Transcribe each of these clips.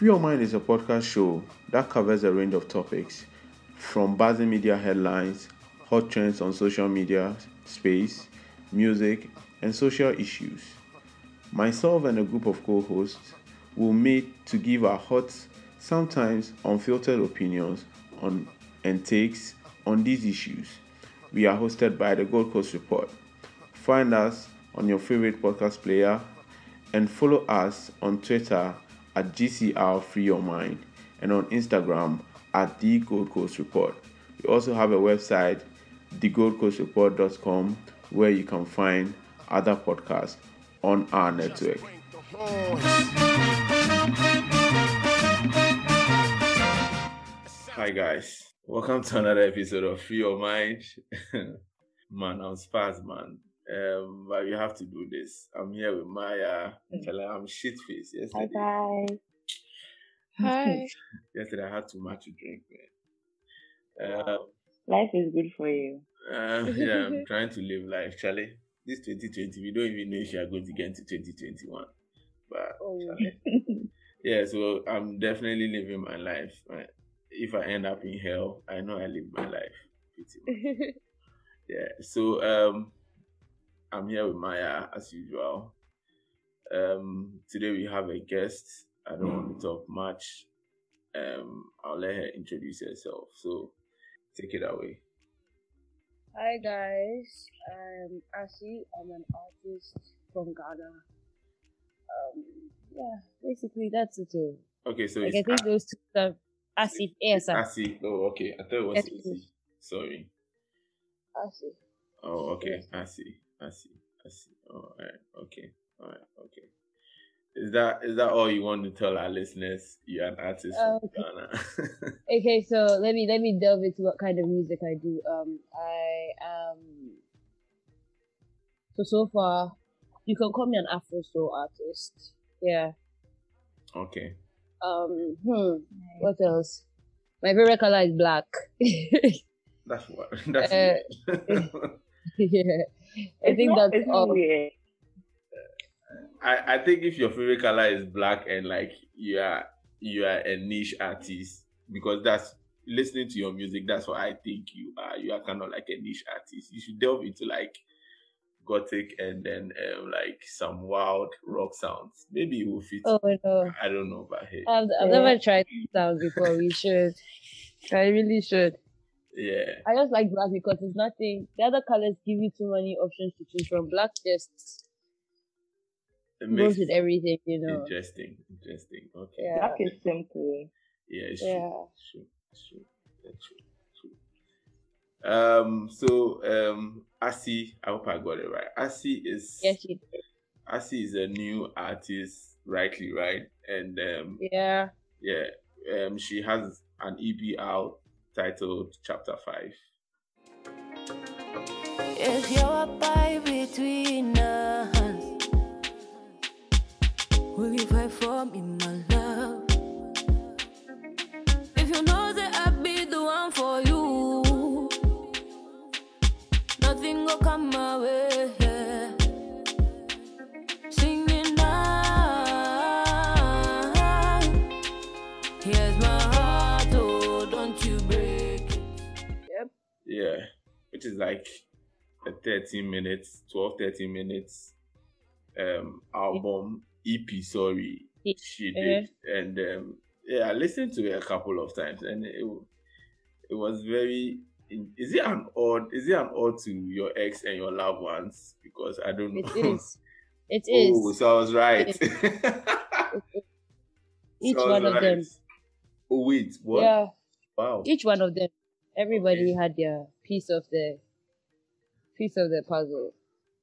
Free Your Mind is a podcast show that covers a range of topics from buzzing media headlines, hot trends on social media, space, music, and social issues. Myself and a group of co hosts will meet to give our hot, sometimes unfiltered opinions on and takes on these issues. We are hosted by the Gold Coast Report. Find us on your favorite podcast player and follow us on Twitter at GCR Free Your Mind and on Instagram at The Gold Coast Report. We also have a website, thegoldcoastreport.com, where you can find other podcasts on our network. Hi guys, welcome to another episode of Free Your Mind. man, I'm sparse, man. Um, but we have to do this. I'm here with Maya. I'm shit faced Hi yesterday. guys. Hi. Yesterday I had too much to drink, man. Uh, Life is good for you. uh, yeah, I'm trying to live life, Charlie. This 2020, we don't even know if you are going to get into 2021. But Oh. Yeah, so I'm definitely living my life. If I end up in hell, I know I live my life. Pretty much. Yeah. So um, I'm here with Maya as usual. Um, today we have a guest. I don't want to talk much. Um, I'll let her introduce herself. So take it away. Hi guys, I'm Asi. I'm an artist from Ghana. Um, yeah, basically that's it. All. Okay, so Like I think those two are Asif, yes. Asi. Oh, okay. I thought it was Asi. Sorry. Asif. Oh, okay. Yes. see. I see. All right. Okay. All right. Okay. Is that is that all you want to tell our listeners? You're an artist from Ghana. Okay, so let me let me delve into what kind of music I do. Um, I um, so so far, you can call me an Afro soul artist. Yeah. okay. Um, hmm. What else? My favorite color is black. That's what. That's Uh, yeah. I think not, that's all. weird. I, I think if your favorite color is black and like you are you are a niche artist because that's listening to your music that's what I think you are you are kind of like a niche artist you should delve into like gothic and then um, like some wild rock sounds maybe it will fit Oh no, I don't know but hey I've, I've Yeah. never tried sound before. We should. I really should. Yeah I just like black because it's nothing. The other colors give you too many options to choose from. Black just it goes with everything, you know. interesting interesting okay Yeah. Black is simple. Yeah, it's Yeah. true. It's true. It's true. It's true. True. Um. So, um, Asi, I hope I got it right. Asi is Yes, you Asi is a new artist, rightly right, and um, Yeah. yeah, um, she has an EP out titled Chapter Five. If you're between us, will you fight for me, my love? Which is like a 13 minutes, 12, 13 minutes um album EP. Sorry, she did, and um, yeah, I listened to it a couple of times, and it it was very. Is it an odd? Is it an odd to your ex and your loved ones? Because I don't know. It is. It is. oh, so I was right. It Each So one of right. them. Oh wait, what? Yeah. Wow. Each one of them. Everybody had their piece of the piece of the puzzle.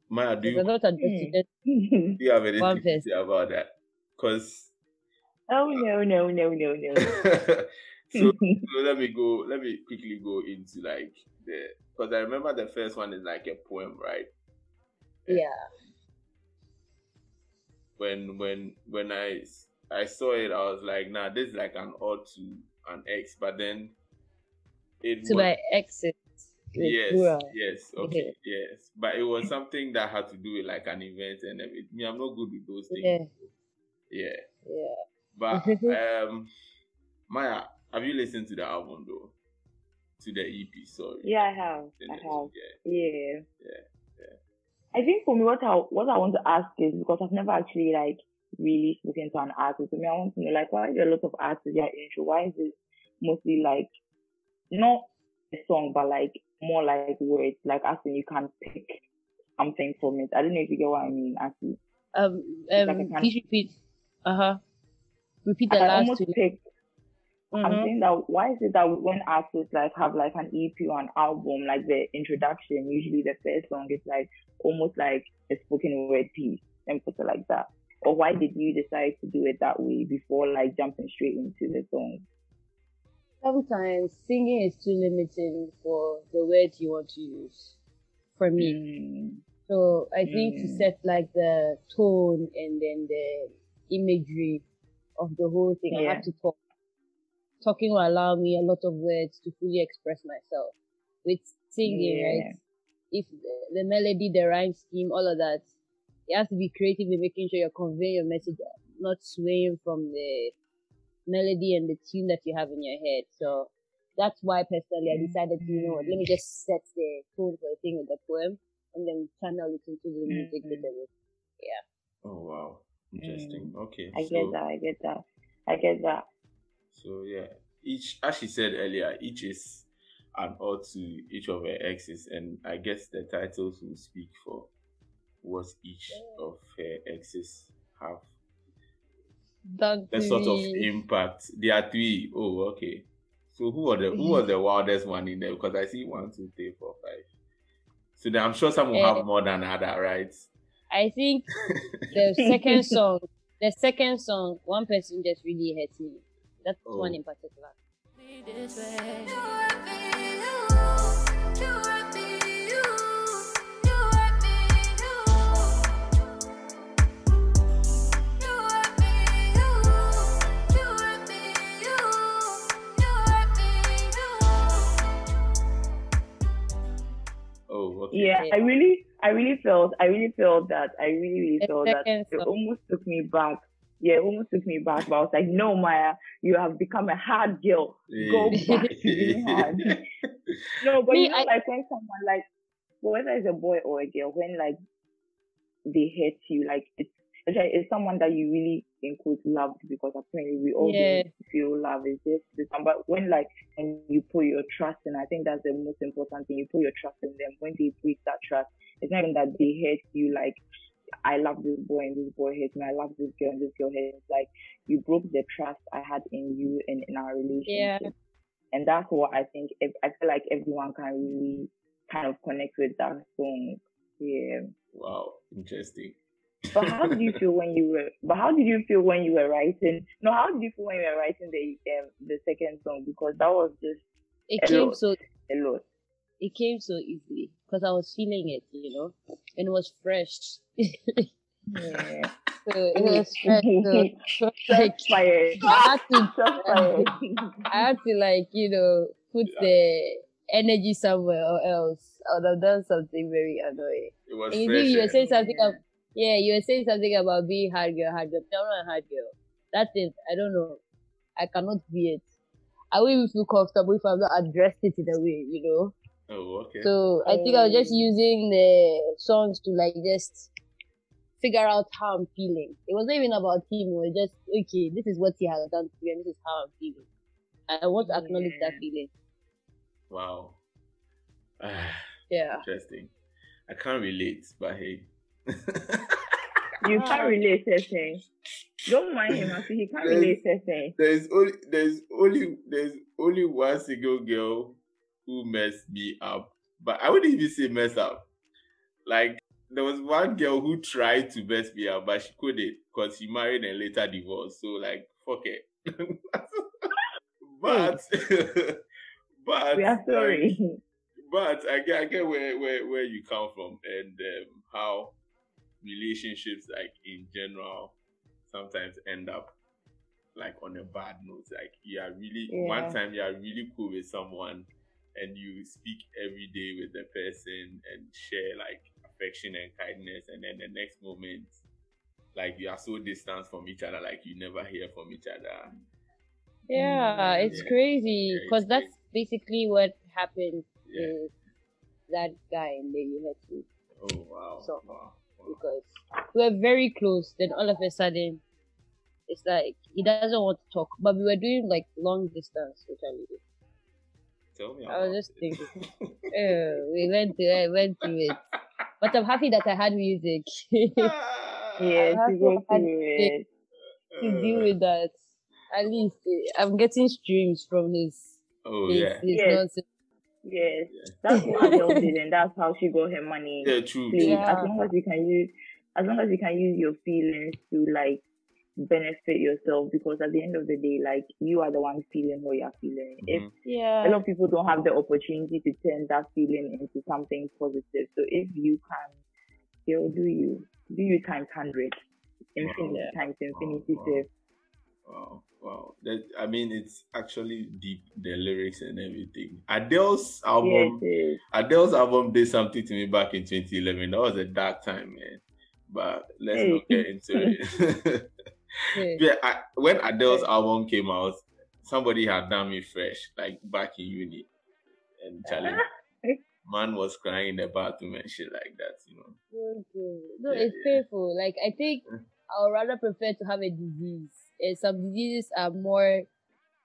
Maya, do Because you, not addicted. Hmm. do you have anything One to say about that? Because oh no, no, no, no, no. so, so let me go. Let me quickly go into like the because I remember the first one is like a poem, right? Yeah. When when when I I saw it, I was like, nah, this is like an ode to an ex. But then it To was, my exit. With yes, Bura. yes, okay, yes. But it was something that had to do with like an event and everything. Me, I'm not good with those things. Yeah. Yeah. Yeah. But um, Maya, have you listened to the album though? To the EP, sorry. Yeah, I have. I have. Yeah. Yeah. Yeah, yeah. I think for me, what I what I want to ask is because I've never actually like really spoken to an artist. I mean, I want to know like why are there a lot of artists that are intro? Why is it mostly like not a song, but like more like words, like as in you can pick something from it. I don't know if you get what I mean. Actually, Um, like um, kind- please repeat. Uh huh. Repeat I the can last almost two. pick. I'm Mhm. saying that why is it that when artists like have like an EP or an album, like the introduction, usually the first song is like almost like a spoken word piece and put it like that. Or why did you decide to do it that way before like jumping straight into the song? Sometimes singing is too limiting for the words you want to use. For me, Mm, So I think to Mm. set like the tone and then the imagery of the whole thing, I have to talk. Talking will allow me a lot of words to fully express myself. With singing, Yeah. right? If the, the melody, the rhyme scheme, all of that, you have to be creative in making sure you're conveying your message, not swaying from the melody and the tune that you have in your head. So that's why personally I mm. decided you know what, let me just set the tone for the thing with the poem and then channel it into the mm, music Mhm. bit of it. Oh wow, interesting. Mm. Okay, I so get that. I get that. I get that. so yeah, each as she said earlier, each is an ode to each of her exes, and I guess the titles will speak for what each of her exes have. That The sort of impact. There are three. Oh, okay. So who are the who was the wildest one in there? Because I see one, two, three, four, five. So then I'm sure some will Eh. have more than other, right? I think the second song, the second song, one person just really hurt me. That Oh. one in particular. Yeah, Yeah. I really, I really felt, I really felt that, I really, really The felt that second it song. almost took me back. Yeah, it almost took me back, but I was like, no, Maya, you have become a hard girl. Go back to being hard. No, but Me, you know, I- like when someone like, whether it's a boy or a girl, when like they hate you, like it's it's, like, it's someone that you really in quotes loved because apparently we all Yeah. feel love is just this. But when like when you put your trust in, I think that's the most important thing. You put your trust in them. When they break that trust, it's not even that they hate you like I love this boy and this boy hates me. I love this girl and this girl hates. me. Like you broke the trust I had in you and in our relationship. Yeah. And that's what I think. If, I feel like everyone can really kind of connect with that song. Yeah. Wow, interesting. But how did you feel when you were? But how did you feel when you were writing? No, how did you feel when you were writing the um, the second song? Because that was just It Hello. came so a lot. it came so easily because I was feeling it, you know, and it was fresh. Yeah. So it was fresh. So, so like I had to I had to like, you know, put the energy somewhere or else I would have done something very annoying. It was And you fresh. think you were eh? saying something of yeah, you were saying something about being hard girl, hard girl. No, I'm not a hard girl. That's it. I don't know. I cannot be it. I will even feel comfortable if I've not addressed it in a way, you know. Oh, okay. So I think I was just Oh. using the songs to like just figure out how I'm feeling. It wasn't even about him. It was just okay. This is what he has done to me, and this is how I'm feeling. I want to acknowledge that feeling. wow. Ah, Yeah. interesting. I can't relate, but hey. You can't relate, Sesen. Don't mind him. I see he can't There's- relate, Sesen. there's only there's only there's only one single girl who messed me up. But I wouldn't even say mess up. Like there was one girl who tried to mess me up, but she couldn't because she married and later divorced. So like fuck it. but but We are like, sorry. but I get I get where where, where you come from and um, how relationships like in general sometimes end up like on a bad note. Like you are really one time you are really cool with someone and you speak every day with the person and share like affection and kindness and then the next moment like you are so distant from each other, like you never hear from each other. Yeah, mm, it's Yeah. crazy because it's that's basically what happened Yeah. with that guy in the UHC Oh wow. So- wow. Wow. because we were very close. Then all of a sudden, it's like he doesn't want to talk, but we were doing like long distance, which I did. Tell me. I was just it. thinking, oh, we went to I went to it, but I'm happy that I had music Yeah, to to go have through it. deal with that. At least eh, I'm getting streams from his Oh his, yeah. his Yes. nonsense. Yes, Yeah. that's what Adele did, and that's how she got her money. Yeah, true. Please. Yeah. as long as you can use, as long as you can use your feelings to like benefit yourself, because at the end of the day, like you are the one feeling what you're feeling. If Mhm. a Yeah, lot of people don't have the opportunity to turn that feeling into something positive, so if you can, you'll do you, do you times hundred, infinity Wow. times infinity. Wow. Wow, wow. That I mean, it's actually deep. The lyrics and everything. Adele's album. Yes, yes. Adele's album did something to me back in 2011. That was a dark time, man. But let's Hey. not get into it. yeah. yeah, I, when Adele's album came out, somebody had done me fresh, like back in uni, and Charlie, man was crying in the bathroom and shit like that, you know. Okay. No, Yeah, it's yeah. painful. Like I think. I would rather prefer to have a disease. And some diseases are more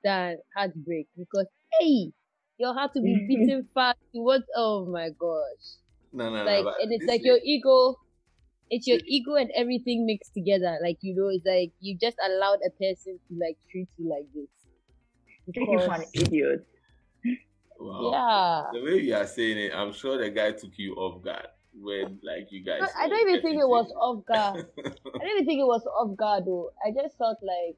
than heartbreak because hey, your have to be mm. beaten fast. You want oh my gosh. No, no, Like no. but and it's like is- your ego it's your ego and everything mixed together. Like you know, it's like you just allowed a person to like treat you like this. Take you for an idiot. wow. Yeah. The way you are saying it, I'm sure the guy took you off guard when, like, you guys. I don't even think it was off guard. I didn't even think it was off guard though. I just felt like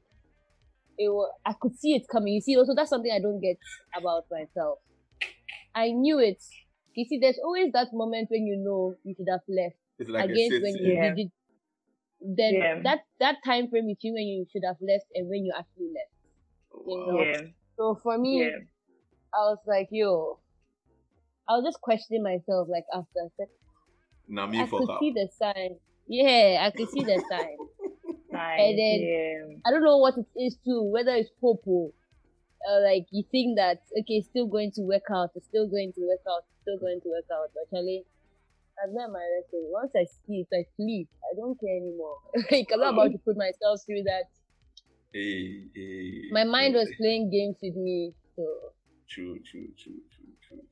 it was, I could see it coming. You see, also that's something I don't get about myself. I knew it. You see, there's always that moment when you know you should have left It's like against when you Yeah. did. Then Yeah. that that time frame between when you should have left and when you actually left. you know. Yeah, So for me, yeah. I was like, yo, I was just questioning myself. Like after I said, Now me I could up. see the sign. Yeah, I could see the sign. Nice. And then- yeah. I don't know what it is too, whether it's popo. Uh, like you think that okay, it's still going to work out, it's still going to work out, it's still going to work out. But Charlie, I've learned my lesson. Once I see it, I sleep. I don't care anymore. like I'm not about to put myself through that. Hey, hey, My mind was hey. playing games with me. So True, true, true,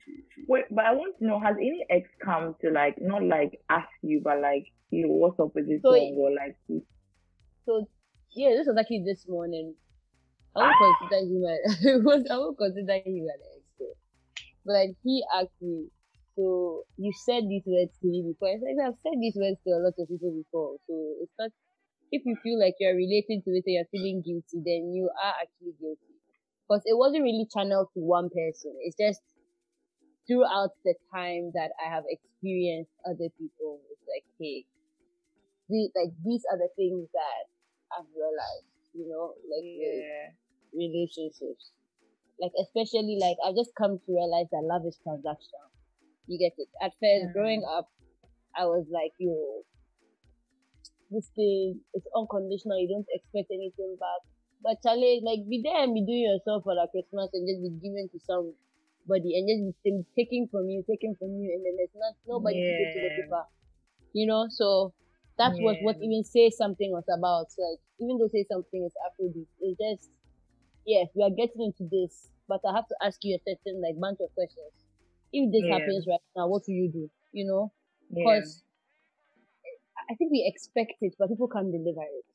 true, true. Wait, but I want to know, has any ex come to like not like ask you, but like you know what's up with this So song or like so yeah, this was actually this morning. I won't ah! consider him a, it was I won't consider him an ex though. But like he asked me, so you said these words to me before. I said I've said these words to a lot of people before. So it's not if you feel like you're relating to it and you're feeling guilty, then you are actually guilty. Because it wasn't really channeled to one person. It's just throughout the time that I have experienced other people. It's like, hey, the, like these are the things that I've realized, you know, like yeah, relationships. Like especially like I've just come to realize that love is transactional. You get it. At first, Mhm. growing up, I was like, yo, this thing is unconditional. You don't expect anything back. But Charlie, like, be there and be doing yourself for like Christmas and just be giving to somebody and just be taking from you, taking from you, and then there's not nobody to give to the Yeah. paper. You know, so that was what Yeah. even say something was about. Like, even though say something is Afrobeat, it's just yes, we are getting into this, but I have to ask you a certain like bunch of questions. If this Yeah. happens right now, what will you do? You know, yeah, because I think we expect it, but people can't deliver it.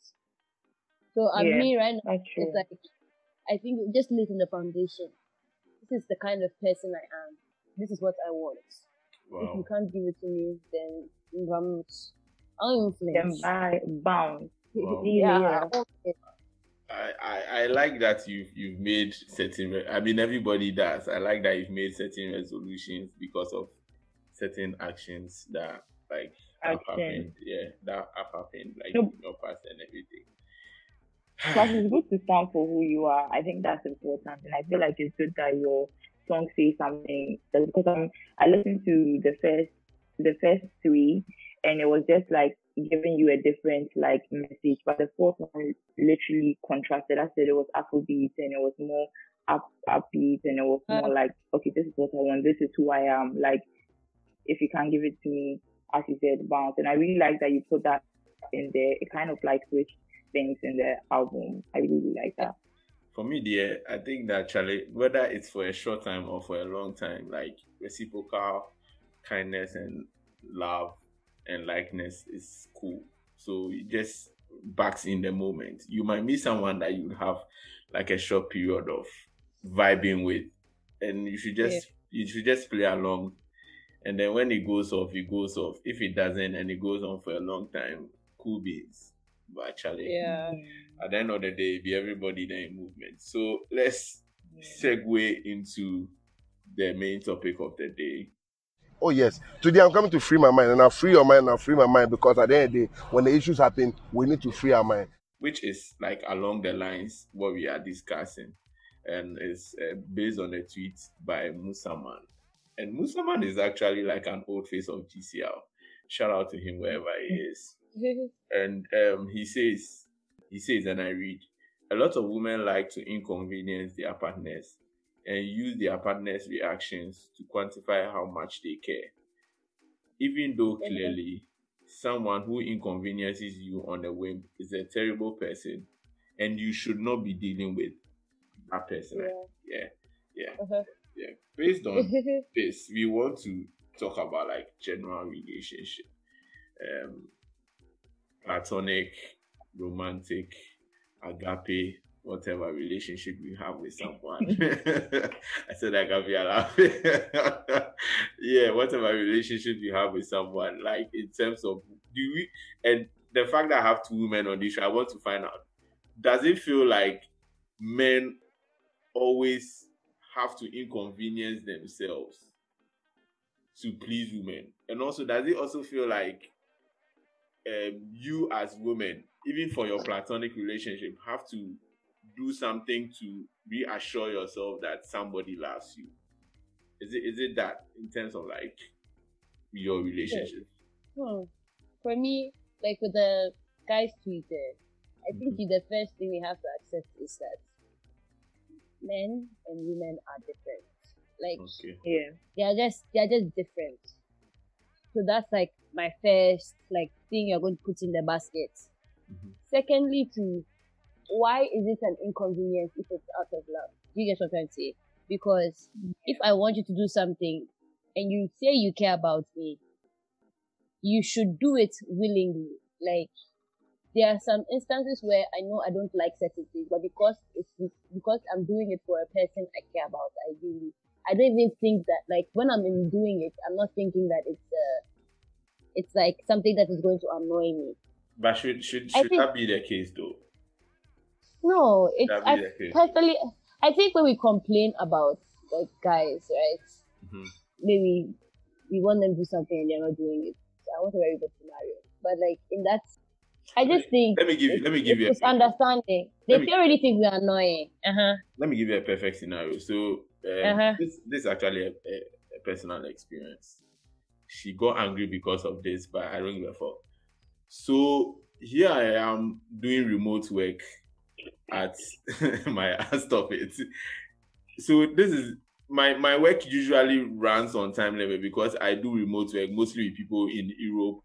So I'm Yeah. me right now. It's like I think just in the foundation. This is the kind of person I am. This is what I want. If you can't give it to me, then vamos. I'll Then influence. by bounce. Wow. Yeah, Yeah. okay. I, I, I like that you've you've made certain. Re- I mean, everybody does. I like that you've made certain resolutions because of certain actions that like have happened. Yeah, that have happened like No. in your past and everything. Plus, it's good to stand for who you are. I think that's important, and I feel like it's good that your song says something. Because um, I listened to the first, the first three, and it was just like giving you a different like message. But the fourth one literally contrasted. I said it was Afrobeat and it was more up upbeat and it was more like, okay, this is what I want, this is who I am. Like if you can't give it to me, as you said, bounce. And I really like that you put that in there. It kind of like switched things in the album. I really, like that. For me, dear, I think that Charlie, whether it's for a short time or for a long time, like reciprocal kindness and love and likeness is cool. So it just backs in the moment. You might meet someone that you have like a short period of vibing with, and you should just yeah. you should just play along. And then when it goes off, it goes off. If it doesn't and it goes on for a long time, cool beans. But actually, yeah. At the end of the day, be everybody there in movement. So let's segue into the main topic of the day, Oh yes. Today I'm coming to free my mind, and I'll free your mind, and I'll free my mind because at the end of the day, when the issues happen, we need to free our mind. Which is like along the lines what we are discussing, and it's uh, based on a tweet by Musaman. And Musaman is actually like an old face of GCR. Shout out to him wherever he is. and um, he says, he says, and I read, a lot of women like to inconvenience their partners and use their partner's reactions to quantify how much they care. Even though clearly someone who inconveniences you on a whim is a terrible person and you should not be dealing with that person. Yeah. Yeah. Yeah. Uh-huh. yeah. Based on this, we want to talk about like general relationship. Um platonic, romantic, agape, whatever relationship you have with someone. I said I can be laughing. yeah, whatever relationship you have with someone, like in terms of do we and the fact that I have two women on this show, I want to find out does it feel like men always have to inconvenience themselves to please women? And also, does it also feel like um, you as women, even for your platonic relationship, have to do something to reassure yourself that somebody loves you? Is it is it that in terms of like your relationship? Hmm. For me, like with the guys tweeted, I think mm-hmm. the first thing we have to accept is that men and women are different. Like okay. yeah, they are just they are just different. So that's like my first like thing you're going to put in the basket. Mm-hmm. Secondly, to why is it an inconvenience if it's out of love? You get what I'm trying to say? Because if I want you to do something and you say you care about me, you should do it willingly. Like there are some instances where I know I don't like certain things, but because it's because I'm doing it for a person I care about, I ideally, I don't even think that like when I'm in doing it, I'm not thinking that it's uh, it's like something that is going to annoy me. But should should should think, that be the case though? No, it's I personally I think when we complain about like guys, right? Mm-hmm. Maybe we want them to do something and they're not doing it. So I want a very good scenario. But like in that I just think let me give you let me give you a understanding. They me, already think we're annoying. Uh-huh. Let me give you a perfect scenario. So um, uh-huh. this this is actually a, a, a, personal experience. She got angry because of this, but I don't give a fuck. So here I am doing remote work at my stop it. So this is my my work usually runs on time level because I do remote work mostly with people in Europe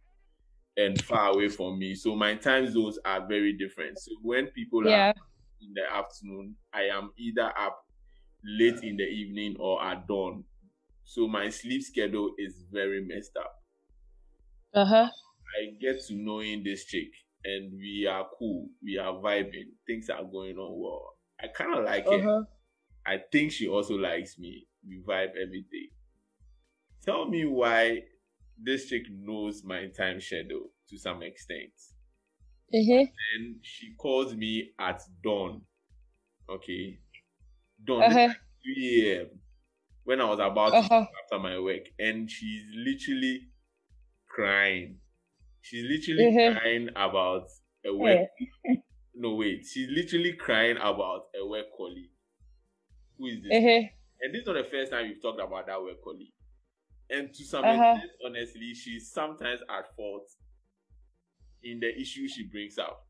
and far away from me. So my time zones are very different. So when people yeah. are in the afternoon, I am either up late in the evening or at dawn. So my sleep schedule is very messed up. Uh-huh. I get to knowing this chick and we are cool, we are vibing, things are going on well. I kind of like uh-huh. it. I think she also likes me. We vibe every day. Tell me why this chick knows my time schedule to some extent. Mm-hmm. And she calls me at dawn. Okay. Dawn. Uh-huh. 3 a.m. When I was about uh-huh. to after my work. And she's literally crying She's literally mm-hmm. crying about a work. no, wait. She's literally crying about a work colleague. Who is this? Mm-hmm. And this is not the first time we've talked about that work colleague. And to some uh-huh. extent, honestly, she's sometimes at fault in the issue she brings up.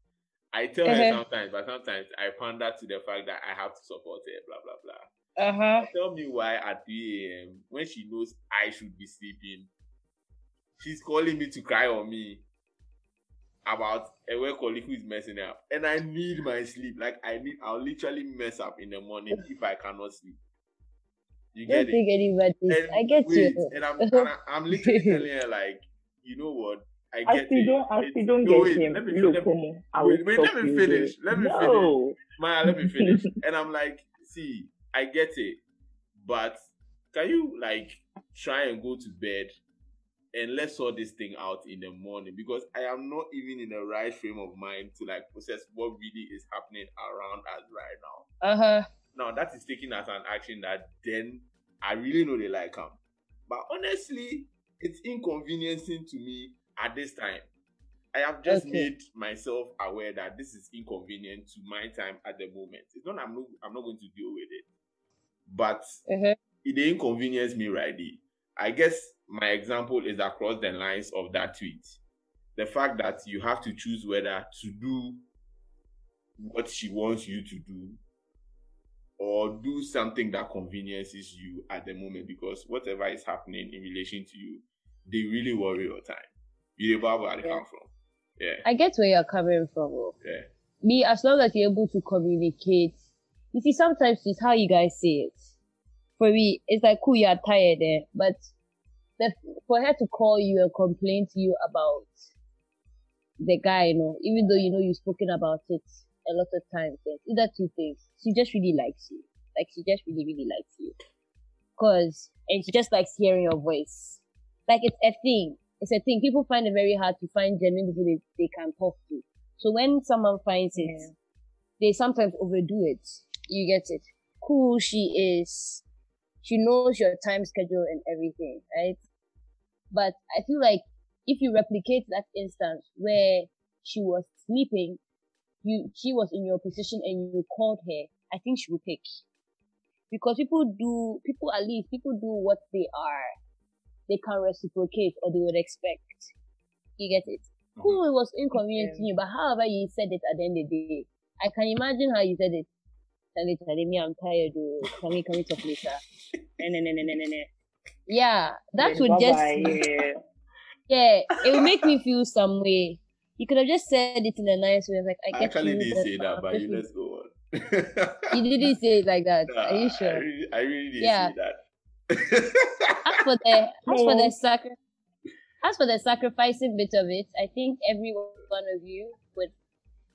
I tell her Uh-huh. sometimes, but sometimes I pander to the fact that I have to support her, blah blah blah. Uh huh. Tell me why at 3 a.m. when she knows I should be sleeping, she's calling me to cry on me about a work colleague who is messing up. And I need my sleep. Like I need I'll literally mess up in the morning if I cannot sleep. You Don't it? think anybody. I get wait, you. And I'm and I, I'm literally telling her like, you know what? I As get you it. don't, as It's- you don't no, get wait, him, let me, look, let me, I will wait, wait, let me you finish. there. Let me finish. no. Maya, let me finish. and I'm like, see, I get it, but can you like try and go to bed and let's sort this thing out in the morning because I am not even in the right frame of mind to like process what really is happening around us right now. Uh huh. Now that is taken as an action that then I really know they like him. But honestly, it's inconveniencing to me at this time. I have just Okay. made myself aware that this is inconvenient to my time at the moment. It's not I'm not I'm not going to deal with it. But Uh huh. it dey inconvenience me right there. I guess my example is across the lines of that tweet. The fact that you have to choose whether to do what she wants you to do or do something that conveniences you at the moment because whatever is happening in relation to you, they really worry your time. You know where they Yeah. come from. Yeah, I get where you're coming from. oh. yeah. Me, as long as you're able to communicate. You see, sometimes it's how you guys say it. For me, it's like, cool, you're tired, eh? But the, for her to call you and complain to you about the guy, you know, even though you know you've spoken about it a lot of times, eh, either two things. She just really likes you. Like, she just really, really likes you. Cause, and she just likes hearing your voice. Like, it's a thing. It's a thing. People find it very hard to find genuine people they, they can talk to. So when someone finds it, Yeah. they sometimes overdo it. You get it. Cool, she is. She knows your time schedule and everything, right? But I feel like if you replicate that instance where she was sleeping, you she was in your position and you called her, I think she would pick. Because people do people at least people do what they are. They can reciprocate or they would expect. You get it? Mm-hmm. Cool, it was inconvenient to you, but however you said it at the end of the day, I can imagine how you said it. Charlie, Charlie, me, I'm tired. Oh, can we, can we talk later? Nah, nah, nah, nah, nah, nah. Yeah, that Then would just, bye-bye, yeah. yeah, it would make me feel some way. You could have just said it in a nice way, like, I I actually you. didn't say that, fine, but you let's go on. You didn't say it like that. Nah, Are you I sure? really, I really didn't Yeah. say that. As for the as for the No. sacri- as for the sacrificing bit of it, I think every one of you would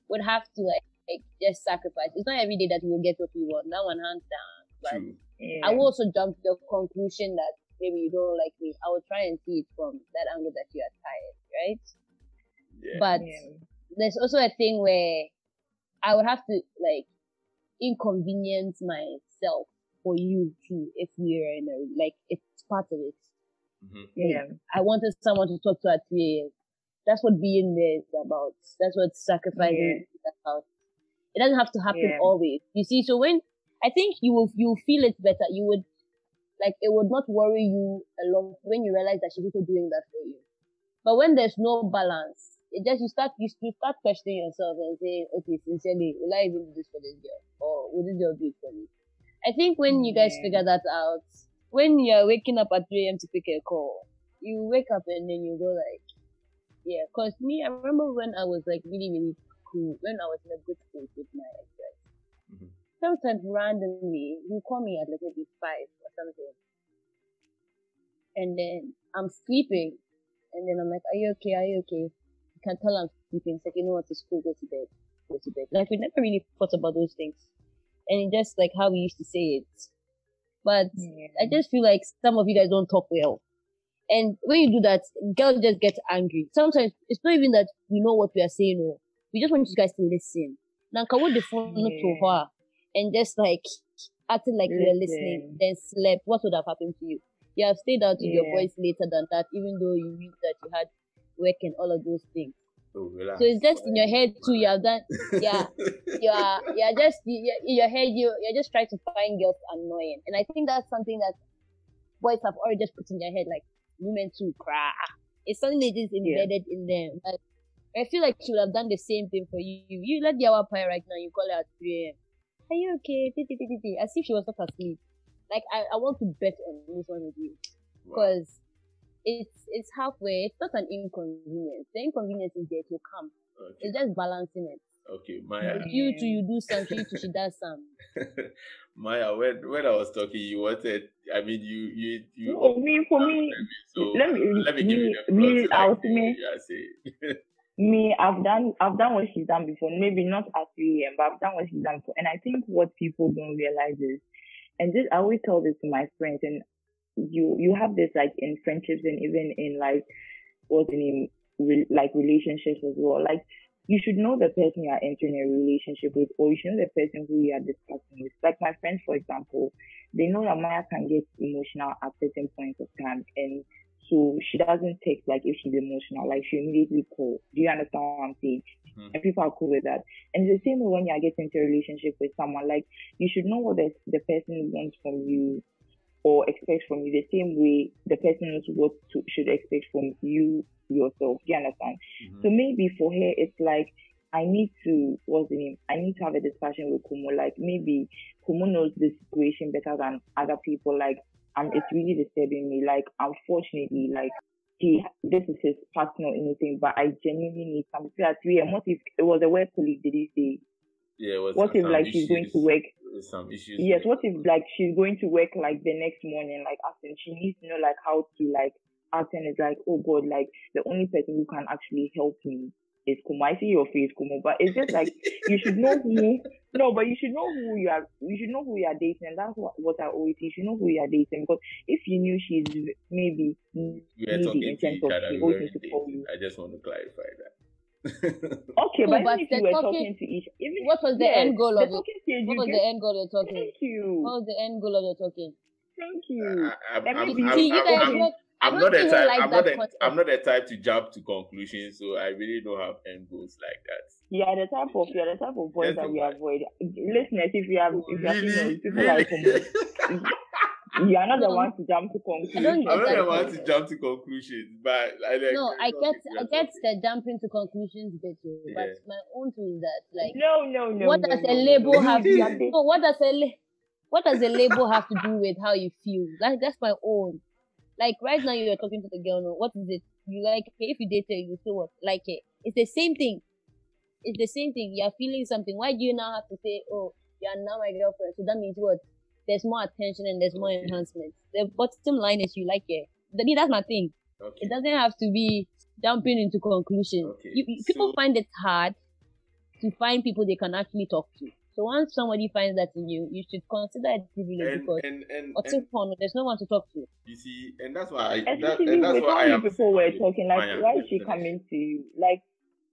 would have to like, like just sacrifice. It's not every day that we will get what we want. That one hands down. But Yeah. I will also jump to the conclusion that maybe you don't like me. I will try and see it from that angle that you are tired, right? Yeah. But Yeah. there's also a thing where I would have to like inconvenience myself for you too if we're in a like it's part of it. Mhm. Yeah. I wanted someone to talk to at 3 a.m. That's what being there is about. That's what sacrificing is about. It doesn't have to happen Yeah. always. You see, so when I think you will you feel it better, you would like it would not worry you a lot when you realize that she's also doing that for you. But when there's no balance, it just you start you, you start questioning yourself and saying, okay, sincerely, will I even do this for this girl, or will this girl do it for me? I think when you guys figure that out, when you're waking up at 3 a.m. to pick a call, you wake up and then you go like, yeah. Cause me, I remember when I was like really, really cool, when I was in a good state with my ex? Mhm. Sometimes randomly, you call me at like maybe five or something. And then I'm sleeping. And then I'm like, are you okay? Are you okay? You can tell I'm sleeping. It's like, you know what, to school, go to bed. Go to bed. Like, we never really thought about those things. And just like how we used to say it. But Yeah. I just feel like some of you guys don't talk well. And when you do that, girls just get angry. Sometimes it's not even that we know what we are saying, or we just want you guys to listen. Now, can we the phone to her and just like acting like we were listening, then slept? What would have happened to you? You have stayed out with your Yeah. boys later than that, even though you knew that you had work and all of those things. Oh, relax. So it's just in your head too. You have done, yeah you are you are just you, you- in your head you you're just trying to find girls annoying and i think that's something that boys have already just put in their head like women too cry it's something that is embedded in them but I feel like she would have done the same thing for you. You let the hour pie right now, you call her at 3 a.m. Are you okay? As if she was not asleep. Like, I, I want to bet on this one with you. Wow. Because it's it's halfway. It's not an inconvenience. The inconvenience is there to come. Okay, It's just balancing it. okay, Maya. You two, you do some. You two, she does some. Maya, when when I was talking, you wanted. I mean, you you you. For me, for me, so let me, let me give me, you the me, floor to, I like, was me, yeah, say. me, I've done, I've done what she's done before. Maybe not at 3 a.m., but I've done what she's done before. And I think what people don't realize is, and this, I always tell this to my friends, and you, you have this like in friendships and even in like, what's the name, re, like relationships as well. Like, you should know the person you are entering a relationship with, or you should know the person who you are discussing with. Like my friends, for example, they know that Maya can get emotional at certain points of time, and so she doesn't text like if she's emotional, like she immediately call. Do you understand what I'm saying? Mhm. And people are cool with that. And it's the same way when you are getting into a relationship with someone, like you should know what the, the person wants from you or expect from you. The same way the person knows what to, should expect from you yourself. You understand? Mhm. So maybe for her, it's like, I need to, what's the name? I need to have a discussion with Kumo. Like maybe Kumo knows the situation better than other people. Like, um, it's really disturbing me. Like, unfortunately, like, he, this is his personal anything, but I genuinely need some at 3 a.m. What if it was a work colleague, did he say? Yeah, What if like she's going to work some issues. Yes, with- what if like she's going to work like the next morning, like asking she needs to know like how to like act and it's like, oh god, like the only person who can actually help me is Kumo. I see your face, Kumo, but it's just like you should know who no, but you should know who you are you should know who you are dating and that's what, what I always say. You should know who you are dating because if you knew she's maybe we talking in terms of she always needs to call you. I just want to clarify that. Okay, No, but, but even if you were talking- talking to each even What was the yes, end goal the of it? What was get, the end goal of talking? thank you. What was the end goal of the talking? Thank you. Uh, I, I'm, I'm, I'm, See, I'm, I'm, I I'm don't not the type. like I'm not that the. concept. I'm not the type to jump to conclusions. So I really don't have end goals like that. You are the type of you are the type of boys Yes, that oh we avoid. Listeners, if you have if you are female, Really, people like really. Kumo, you are not the one um, to jump to I conclusions. get I'm not that the one to jump to conclusions, but I like. No, I get I get okay. the jumping to conclusions bit too, but Yeah. my own thing is that like No, no, no. what no, does no, a label no. have You- you to no what does a la- what does a label have to do with how you feel? Like that's my own. Like right now you're talking to the girl, no, what is it? You like it? If you date her, you still what? Like it. It's the same thing. It's the same thing. You're feeling something. Why do you now have to say, Oh, you are now my girlfriend? So that means what? There's more attention and there's more Okay. enhancement. The bottom line is you like it. That- That's my thing. Okay. It doesn't have to be jumping into conclusions. Okay, You, you- people so- find it hard to find people they can actually talk to. So once somebody finds that in you, you should consider it privilege And because and and, what's and it? There's no one to talk to. you see, and that's why I, that, Especially and that's why I you am. people were talking, like why is she coming to you? Like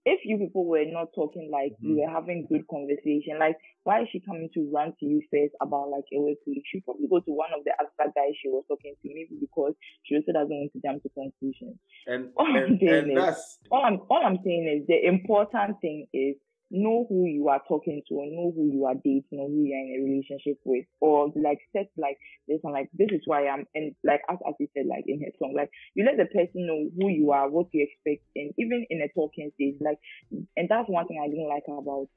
if you people were not talking like you Mhm. were having good conversation, like why is she coming to run to you first about like a colleague? She probably go to one of the other guys she was talking to, maybe because she also doesn't want to jump to conclusions. And All I'm saying and is- that's all I'm all I'm saying is the important thing is know who you are talking to or know who you are dating or who you are in a relationship with or like set like this one like this is who I am and like as as you said like in her song like you let the person know who you are what you expect and even in a talking stage like and that's one thing I didn't like about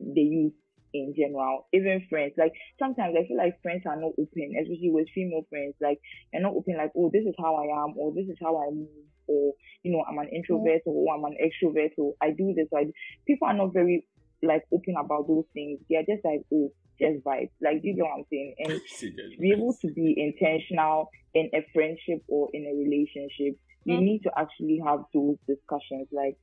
the youth in general, even friends. Like sometimes I feel like friends are not open, especially with female friends. Like they're not open. Like oh, this is how I am, or this is how I move, or you know, I'm an introvert, or oh, I'm an extrovert, or I do this. Or I do. People are not very like open about those things. They're just like oh, just vibes. Like do you know what I'm saying? And to be able to be intentional in a friendship or in a relationship, you Mm. need to actually have those discussions. Like,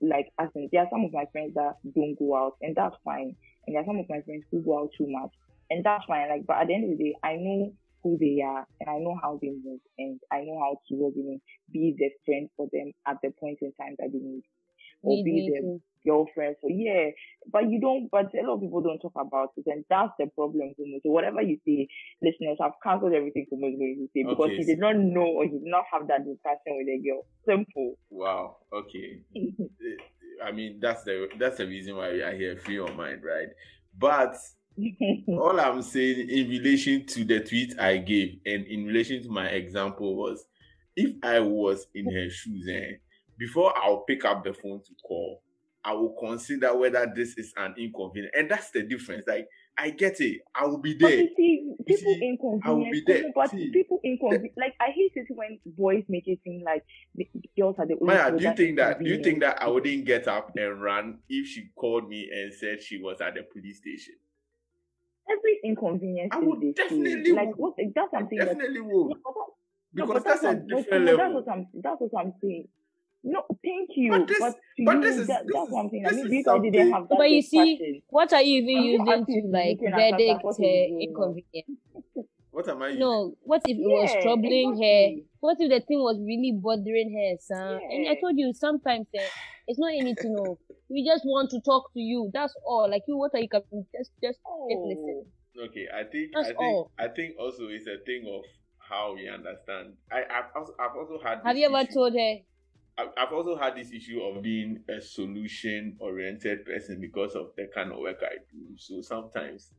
like, as in, there are some of my friends that don't go out, and that's fine. And there are some of my friends who go out too much, and that's fine. Like, but at the end of the day, I know who they are, and I know how they move, and I know how to really be the friend for them at the point in time that they need, or Need be me the to. girlfriend. So yeah, but you don't. But a lot of people don't talk about it, and that's the problem. Kumo. So whatever you say, listeners, I've cancelled everything Kumo is going to say because Okay, he did not know or he did not have that discussion with a girl. Simple. wow. Okay. I mean, that's the that's the reason why we are here, free your mind, right? But all I'm saying in relation to the tweet I gave and in relation to my example was if I was in her shoes, eh, before I'll pick up the phone to call, I will consider whether this is an inconvenience. And that's the difference. Like I get it. I will be But there. you see, people see, inconvenience. I will be there. But See, people inconvenience. Like I hate it when boys make it seem like girls are the only. Maya, do you think that do you think that I wouldn't get up and run if she called me and said she was at the police station? Every inconvenience I is would the definitely same? Like what? That's I something that. definitely No, would. but that, no, Because but that's a what- but different That's what I'm. That's what I'm saying. No, thank you. But this- but to but you, this is- that, this that's is- what I'm saying. I this mean, is these something- didn't have that. But you see, discussion. what are you even I'm using to like looking at her, verdict her inconvenience? What am I using? No, what if it was Yeah, troubling her? What if the thing was really bothering her, son? And I told you sometimes eh, it's not anything. No, we just want to talk to you. That's all. Like you, what are you coming? Just, just, just oh. listen. Oh. Okay, I think That's I think all. I think also it's a thing of how we understand. I I've also, I've also had. Have you ever issue- told her? I've also had this issue of being a solution oriented person because of the kind of work I do. So sometimes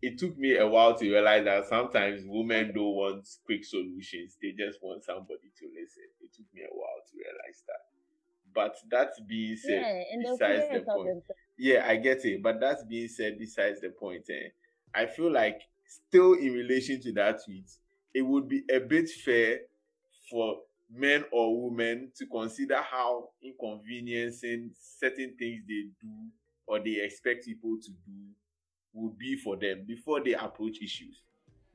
it took me a while to realize that sometimes women don't want quick solutions, they just want somebody to listen. It took me a while to realize that. But that being said, Yeah, besides the point. Yeah, I get it. But that's being said, besides the point, eh, I feel like still in relation to that tweet, it would be a bit fair for men or women to consider how inconveniencing certain things they do or they expect people to do would be for them before they approach issues.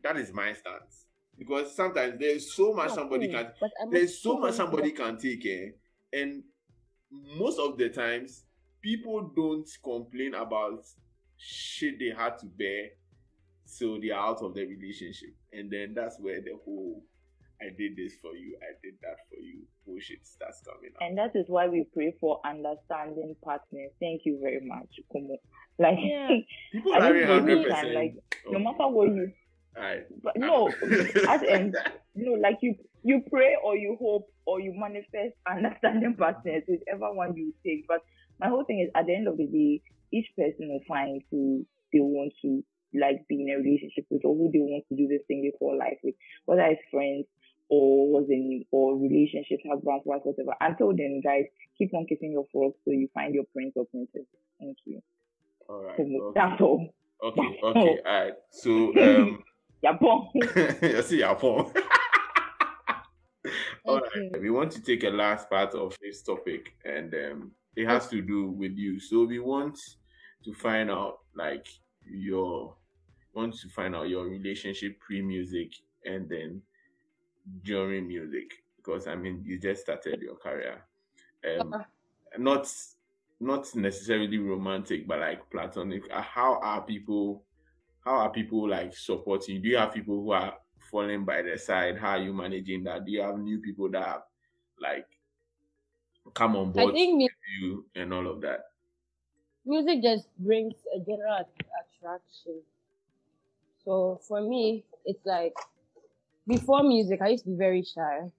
That is my stance. Because sometimes there's so much somebody can there's so much somebody can take eh? and most of the times people don't complain about shit they had to bear so they are out of the relationship and then that's where the whole i did this for you i did that for you bullshit starts coming out And that is why we pray for understanding partners. Thank you very much, Kumo. Like, Yeah. people I are think hundred every time, percent like, no matter what you, Alright. but no, at the end, no, like you, you pray or you hope or you manifest understanding partners, whichever one you take. But my whole thing is, at the end of the day, each person will find who they want to like be in a relationship with or who they want to do this thing they call life with, whether it's friends or was in or relationships, husbands, wives, whatever. Until then, guys, keep on kissing your frogs so you find your prince or princess. Thank you. all right okay That's all. okay okay all right so um Yeah, bon. you see phone All Okay. right, we want to take a last part of this topic, and um, it has to do with you. So we want to find out, like, your want to find out your relationship pre-music and then during music, because I mean, you just started your career, um, Uh-uh. not not necessarily romantic, but like platonic. Uh, How are people? How are people like supporting? Do you have people who are falling by the side? How are you managing that? Do you have new people that have like come on I board think mu- with you and all of that? music just brings a general attraction. So for me, it's like before music, I used to be very shy.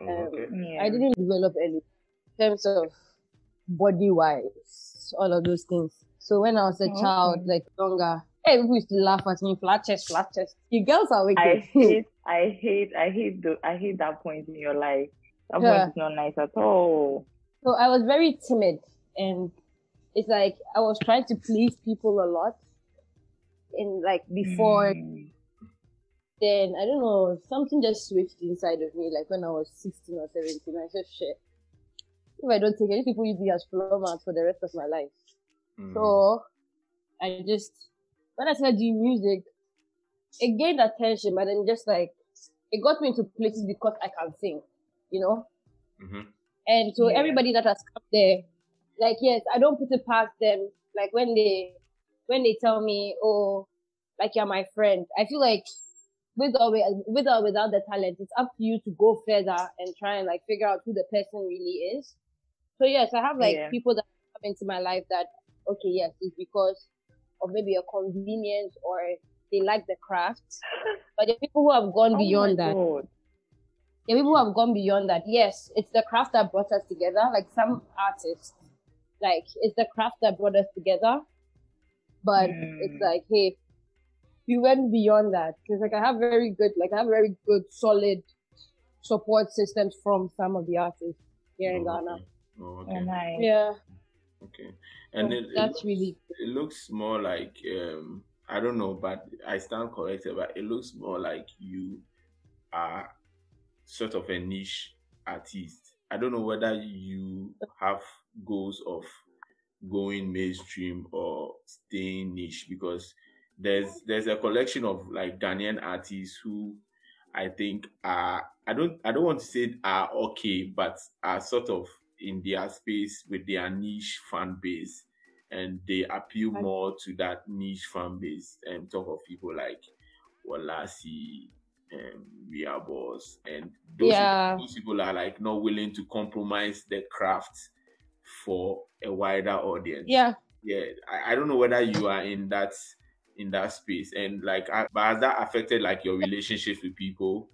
Um, okay. Yeah. I didn't develop any in terms of body wise, all of those things. So when I was a Okay. child, like younger, hey, people used to laugh at me, flat chest, flat chest. You girls are wicked. I hate, I hate, I hate the, I hate that point in your life. That Yeah. point is not nice at all. So I was very timid and it's like I was trying to please people a lot. And like before Mm. then I don't know, something just switched inside of me, like when I was sixteen or seventeen. I said shit. If I don't take it, people use me as floor mat for the rest of my life. Mm. So I just when I started doing music, it gained attention, but then just like it got me into places because I can sing, you know? Mhm. And so Yeah. everybody that has come there, like yes, I don't put it past them. Like when they when they tell me, Oh, like you're my friend, I feel like with or with or without the talent, it's up to you to go further and try and like figure out who the person really is. So yes, I have like Yeah. people that come into my life that okay, yes, it's because of maybe a convenience or they like the craft. But the people who have gone Oh beyond that. God. There are people who have gone beyond that. Yes, it's the craft that brought us together. Like some artists, like it's the craft that brought us together. But it's Mm. like, hey, you went beyond that because like I have very good, like I have very good, solid support systems from some of the artists. here in Oh, Ghana. okay. Oh, Oh, okay. nice. Yeah, Okay. And it, it that's looks, really it looks more like um I don't know, but I stand corrected, but it looks more like you are sort of a niche artist. I don't know whether you have goals of going mainstream or staying niche because there's there's a collection of like Ghanaian artists who I think are I don't I don't want to say are okay, but are sort of in their space with their niche fan base and they appeal more to that niche fan base and talk of people like Worlasi and Ria Boss and those, Yeah. those people are like not willing to compromise their craft for a wider audience yeah. yeah I, I don't know whether you are in that in that space and like I, but has that affected like your relationships with people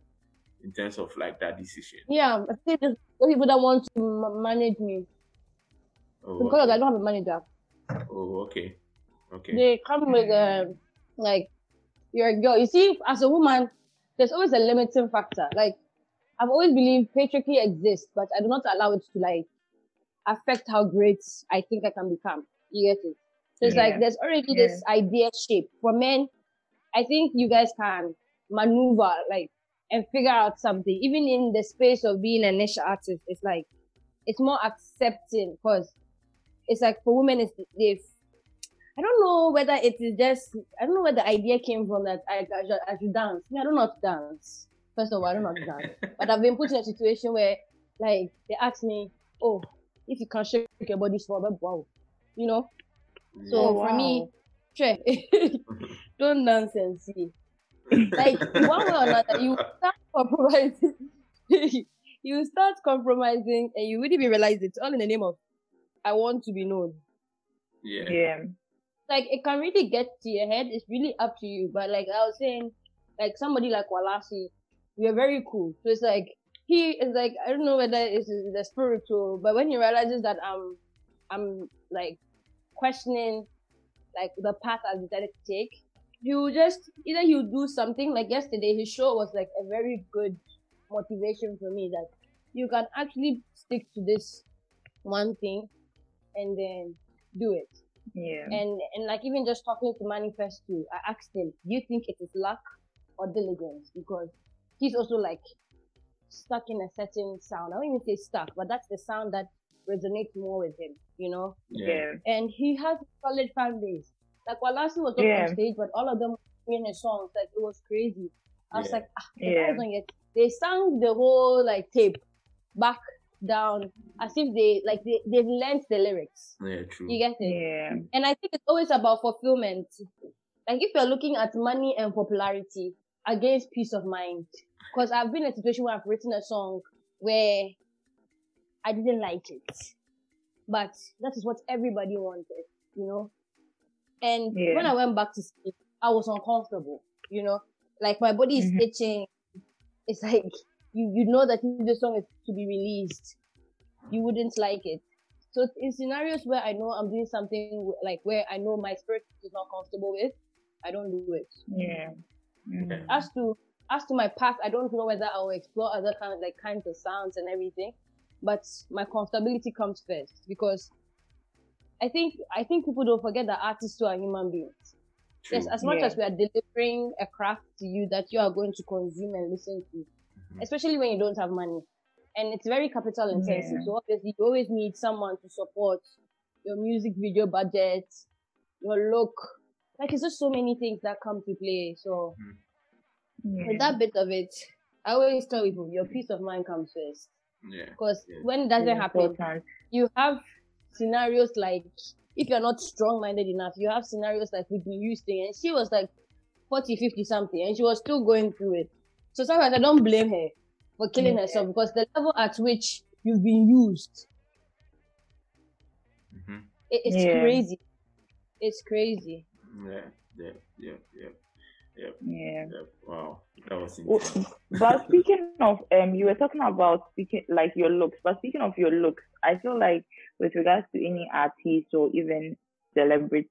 in terms of like that decision Yeah, I think there's those people that want to ma- manage me oh, because okay. I don't have a manager. oh okay okay They come with um, like you're a girl. You see, as a woman, there's always a limiting factor. Like I've always believed patriarchy exists, but I do not allow it to like affect how great I think I can become. You get it? So it's like there's already this idea shape for men. I think you guys can maneuver like and figure out something. Even in the space of being a niche artist, it's like it's more accepting because it's like for women, it's they've I don't know whether it is just I don't know where the idea came from that I, I, should, I should dance. I don't know to dance. First of all, I don't know to dance. But I've been put in a situation where like they ask me, Oh, if you can shake your body for me, wow. You know? So Oh, for me, wow. sure, don't dance and see. Like one way or another, you start compromising. you start compromising and you really realize it's all in the name of I want to be known yeah Yeah. like it can really get to your head. It's really up to you. But like I was saying, like somebody like Worlasi, we are very cool. So it's like he is like I don't know whether it's the spiritual, but when he realizes that I'm I'm like questioning like the path I decided to take, he will just either he'll do something like yesterday. His show was like a very good motivation for me that you can actually stick to this one thing and then do it. Yeah. and and like even just talking to manifest too i asked him do you think it is luck or diligence? Because he's also like stuck in a certain sound. I don't even say stuck but that's the sound that resonates more with him you know? Yeah. And he has a solid fan base like while Worlasi was up Yeah. on stage but all of them were singing his songs like it was crazy i was Yeah. like ah, the Yeah. guys don't get they sang the whole like tape back down as if they like they, they've learned the lyrics yeah true you get it Yeah. and I think it's always about fulfillment. Like if you're looking at money and popularity against peace of mind, because I've been in a situation where I've written a song where I didn't like it, but that is what everybody wanted, you know. And Yeah. when I went back to sleep, I was uncomfortable, you know, like my body is Mhm. itching. It's like you you know that if the song is to be released, you wouldn't like it. So in scenarios where I know I'm doing something like where I know my spirit is not comfortable with, I don't do it. Yeah. Mhm. As to as to my path, I don't know whether I will explore other kind like kinds of sounds and everything, but my comfortability comes first because I think I think people don't forget that artists too are human beings. true Yes, as much Yeah. as we are delivering a craft to you that you are going to consume and listen to, Mhm. especially when you don't have money. And it's very capital intensive. Yeah. So obviously you always need someone to support your music video budget, your look. Like it's just so many things that come to play. So Yeah. with that bit of it, I always tell people your peace of mind comes first. yeah Because Yeah. when it doesn't It's happen, you have scenarios like if you're not strong minded enough, you have scenarios like Whitney Houston, and she was like 40, 50 something, and she was still going through it. So sometimes I don't blame her for killing Yeah. herself because the level at which you've been used, Mhm. it, it's Yeah. crazy. It's crazy. yeah yeah yeah yeah yeah Yeah. yeah wow. That was Well, but speaking of um you were talking about speaking like your looks but speaking of your looks i feel like with regards to any artist or even celebrity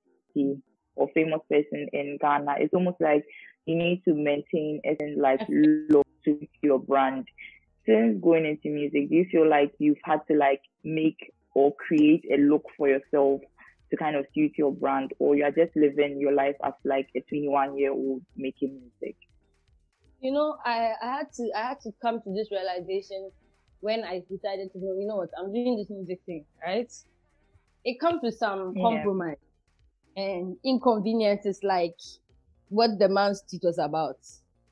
or famous person in ghana it's almost like you need to maintain a certain like look to your brand. Since going into music, do you feel like you've had to like make or create a look for yourself to kind of suit your brand, or you're just living your life as like a 21 year old making music? You know, I, I had to I had to come to this realization when I decided to know, you know what, I'm doing this music thing, right? It comes with some Yeah. compromise and inconveniences like what the man's teach was about.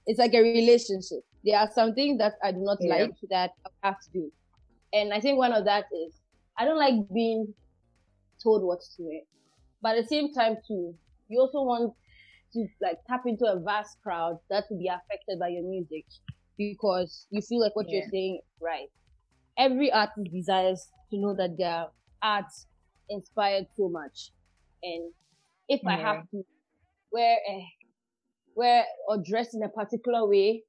It's like a relationship. There are some things that I do not Yeah. like that I have to do. And I think one of that is I don't like being told what to wear. But at the same time too, you also want to like tap into a vast crowd that will be affected by your music because you feel like what Yeah. you're saying right. Every artist desires to know that their art inspired so much. And if I have to wear a wear or dress in a particular way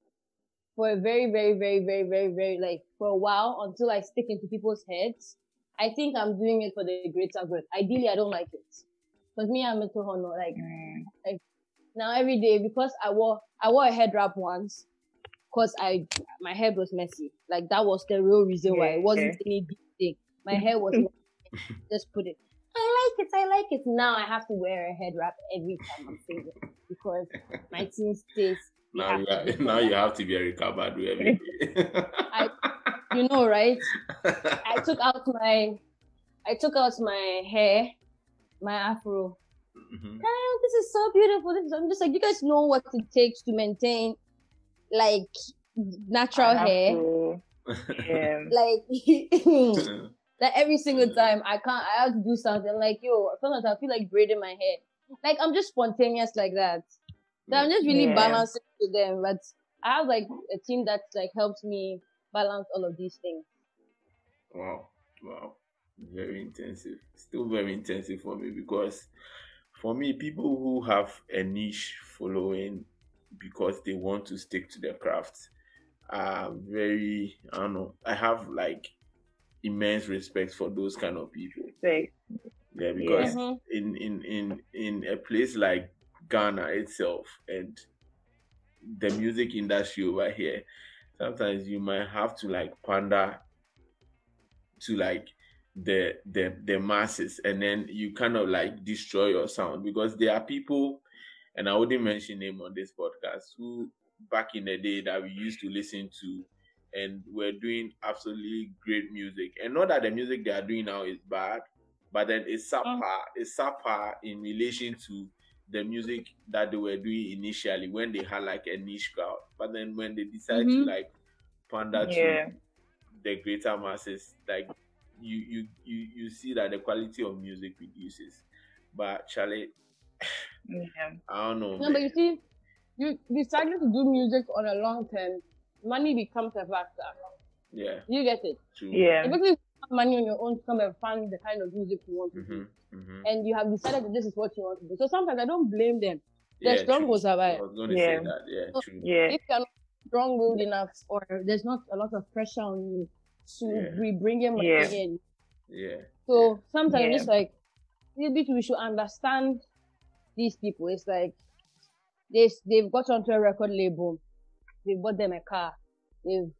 for a very, very, very, very, very, very like for a while until I stick into people's heads, I think I'm doing it for the greater good. Ideally, I don't like it. But me, I'm into honor. Like Mm, now every day because I wore I wore a head wrap once because I my head was messy. Like that was the real reason why it wasn't okay. any big thing. My hair was messy. just put it. I like it. I like it. Now I have to wear a head wrap every time I'm singing because my team stays. Now you, are, now you have to be a Kabadu every day. You know, right? I took out my I took out my hair, my afro. Mhm. Damn, this is so beautiful. This is, I'm just like, you guys know what it takes to maintain like natural hair. to, yeah. Like like every single time I can't I have to do something like yo, sometimes I feel like braiding my hair. Like I'm just spontaneous like that. So I'm just really Yeah. balancing with them. But I have like a team that like helps me balance all of these things. Wow, wow, very intensive. Still very intensive for me because for me, people who have a niche following because they want to stick to their craft are very, I don't know, I have like immense respect for those kind of people. Respect. Yeah, because Mhm. in, in, in, in a place like Ghana itself and the music industry over here, sometimes you might have to like pander to like the the the masses and then you kind of like destroy your sound because there are people and I wouldn't mention name on this podcast who back in the day that we used to listen to and were doing absolutely great music. And not that the music they are doing now is bad but then it's mm. subpar it's subpar in relation to the music that they were doing initially when they had like a niche crowd but then when they decide to Mhm. like pander Yeah. to the greater masses like you you you you see that the quality of music reduces but charlie Yeah. i don't know No, but you see, you deciding to do music on a long term, money becomes a factor. yeah You get it? true Yeah. If you have money on your own to come and fund the kind of music you want to do, hmm hmm and you have decided that this is what you want to do. So sometimes I don't blame them. The yeah, strong true. will i survive. was going to Yeah. say that yeah So, true Yeah. If you're not strong willed enough or there's not a lot of pressure on you to Yeah. be bringing money Yeah. in. yeah So sometimes Yeah. it's like maybe we should understand these people. It's like they they've got onto a record label, they've bought them a car, they've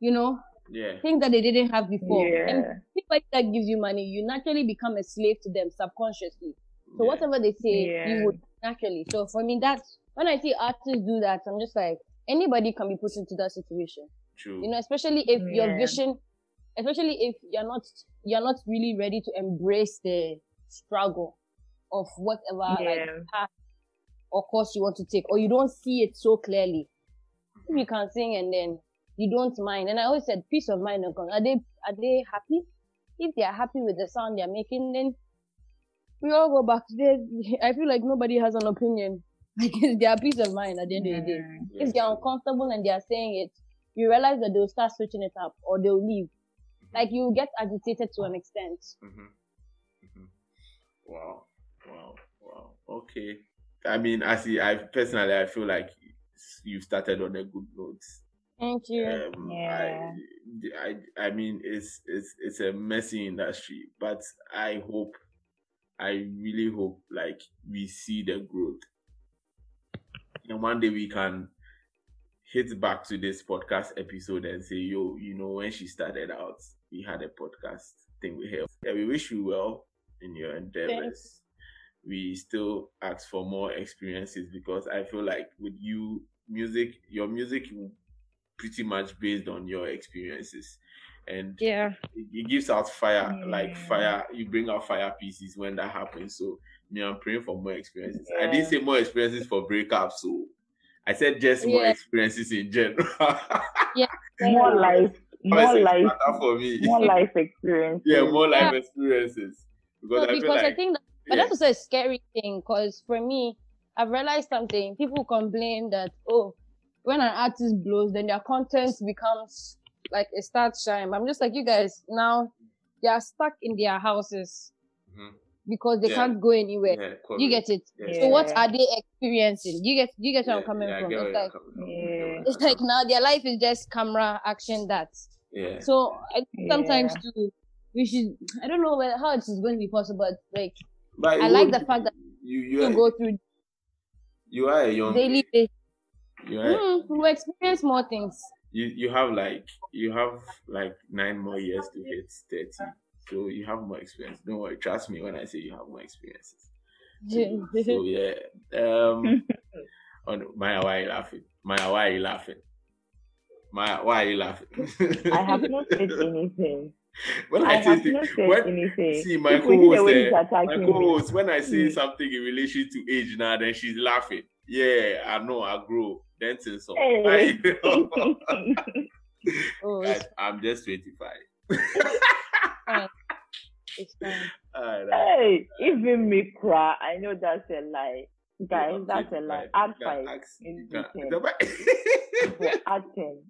you know yeah things that they didn't have before. And Yeah. anybody that gives you money, you naturally become a slave to them subconsciously. So yeah. whatever they say, Yeah. you would naturally. So for me, that's when I see artists do that, I'm just like anybody can be put into that situation. true You know, especially if your vision, especially if you're not you're not really ready to embrace the struggle of whatever like path or course you want to take, or you don't see it so clearly. If you can sing and then you don't mind, and I always said peace of mind. Are they are they happy? If they are happy with the sound they're making, then we all go back. They, I feel like nobody has an opinion. Like it's their peace of mind at the end of the day. Yeah, If they're uncomfortable and they're saying it, you realize that they'll start switching it up or they'll leave. Like you get agitated to an extent. Mhm. Mhm. Wow, wow, wow. Okay. I mean, I see. I personally, I feel like you started on a good note. Thank you. Um, Yeah. I, I, I mean, it's it's it's a messy industry, but I hope, I really hope, like we see the growth, and one day we can hit back to this podcast episode and say, yo, you know, when she started out, we had a podcast thing with her. Yeah, we wish you well in your endeavors. We still ask for more experiences because I feel like with you, music, your music pretty much based on your experiences. And Yeah. it, gives out fire, like fire. You bring out fire pieces when that happens. So me, I'm praying for more experiences. I didn't say more experiences for breakups, so I said just more experiences in general. Yeah more life, more life, for me. more life experience. yeah, more life Yeah. experiences. Because No, I because I think that, but yeah, that's also a scary thing. Because for me, I've realized something. People complain that oh, when an artist blows, then their content becomes like a start shine. I'm just like you guys now. They are stuck in their houses Mhm. because they Yeah. can't go anywhere. yeah, You get it. Yeah. So what are they experiencing? You get you get where I'm coming yeah, from. It's you're like coming from. Yeah. it's like now their life is just camera action that. yeah. So I think sometimes Yeah. too we should I don't know whether, how it is going to be possible, but like But I like would- the fact that you you you are, go through you are a young daily basis. You are Mm, we experience more things. you you have like you have like nine more years to hit thirty, so you have more experience. Don't worry, trust me when I say you have more experiences. So yeah, um, on Maya, why are you laughing? Maya, why are you laughing? Maya, why are you laughing? I have not said anything. when I I, have say not thi- said when, anything. see my People see the co-host, way eh, my co-host, when I say Mm. something in relation to age now, then she's laughing. Yeah, I know, I grow. So, Hey. oh, Guys, I'm just 25. fine. It's fine. Hey, even me cry. I know that's a lie. Guys, I'm that's a lie. 25. Add five. can ask- in can- Add ten.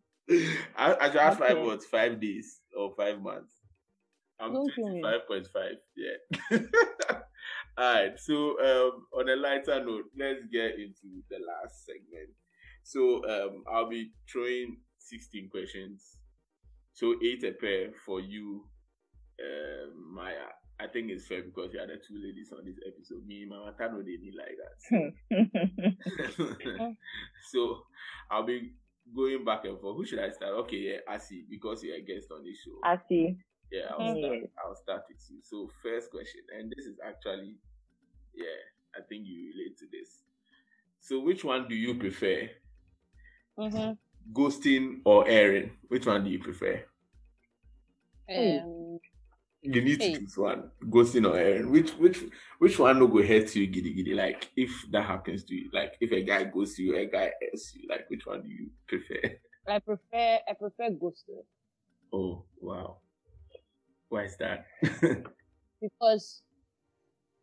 I, I should five what five days or five months. I'm kill five point five. Yeah. All right. So um, on a lighter note, let's get into the last segment. So um, I'll be throwing sixteen questions. So eight a pair for you, um, Maya. I think it's fair because you are the two ladies on this episode. Me, Mama Tano, they need like that. so I'll be going back and forth. Who should I start? Okay, yeah, Asi, because you're a guest on this show. I see. Yeah, I'll start. Yes. I'll start with you. So first question, and this is actually, yeah, I think you relate to this. So which one do you prefer, Mm-hmm. ghosting or airing? Which one do you prefer? Um, You need to Hey. choose one, ghosting or airing. Which which which one no go hurt you, giddy giddy? Like if that happens to you, like if a guy goes to you, a guy airs you, like which one do you prefer? I prefer I prefer ghosting Oh wow, why is that? because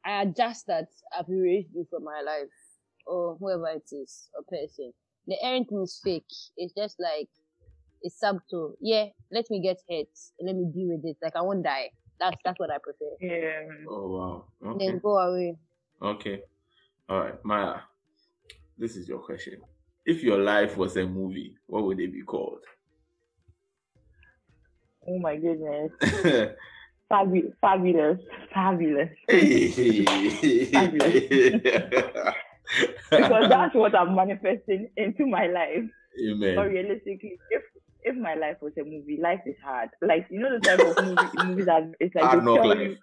I adjust that I've erased you from my life or whoever it is or person. The errand thing is fake. It's just like it's subtle. Yeah, let me get hit. let me deal with it. Like I won't die. That's that's what I prefer. Yeah. oh wow, okay. Then go away. Okay. All right, Maya. This is your question. If your life was a movie, what would it be called? Oh my goodness. Fabu- fabulous. Fabulous. Because that's what I'm manifesting into my life. But Amen. realistically, if if my life was a movie, life is hard. Like you know the type of movie movies that it's like Hard they knock tell life. you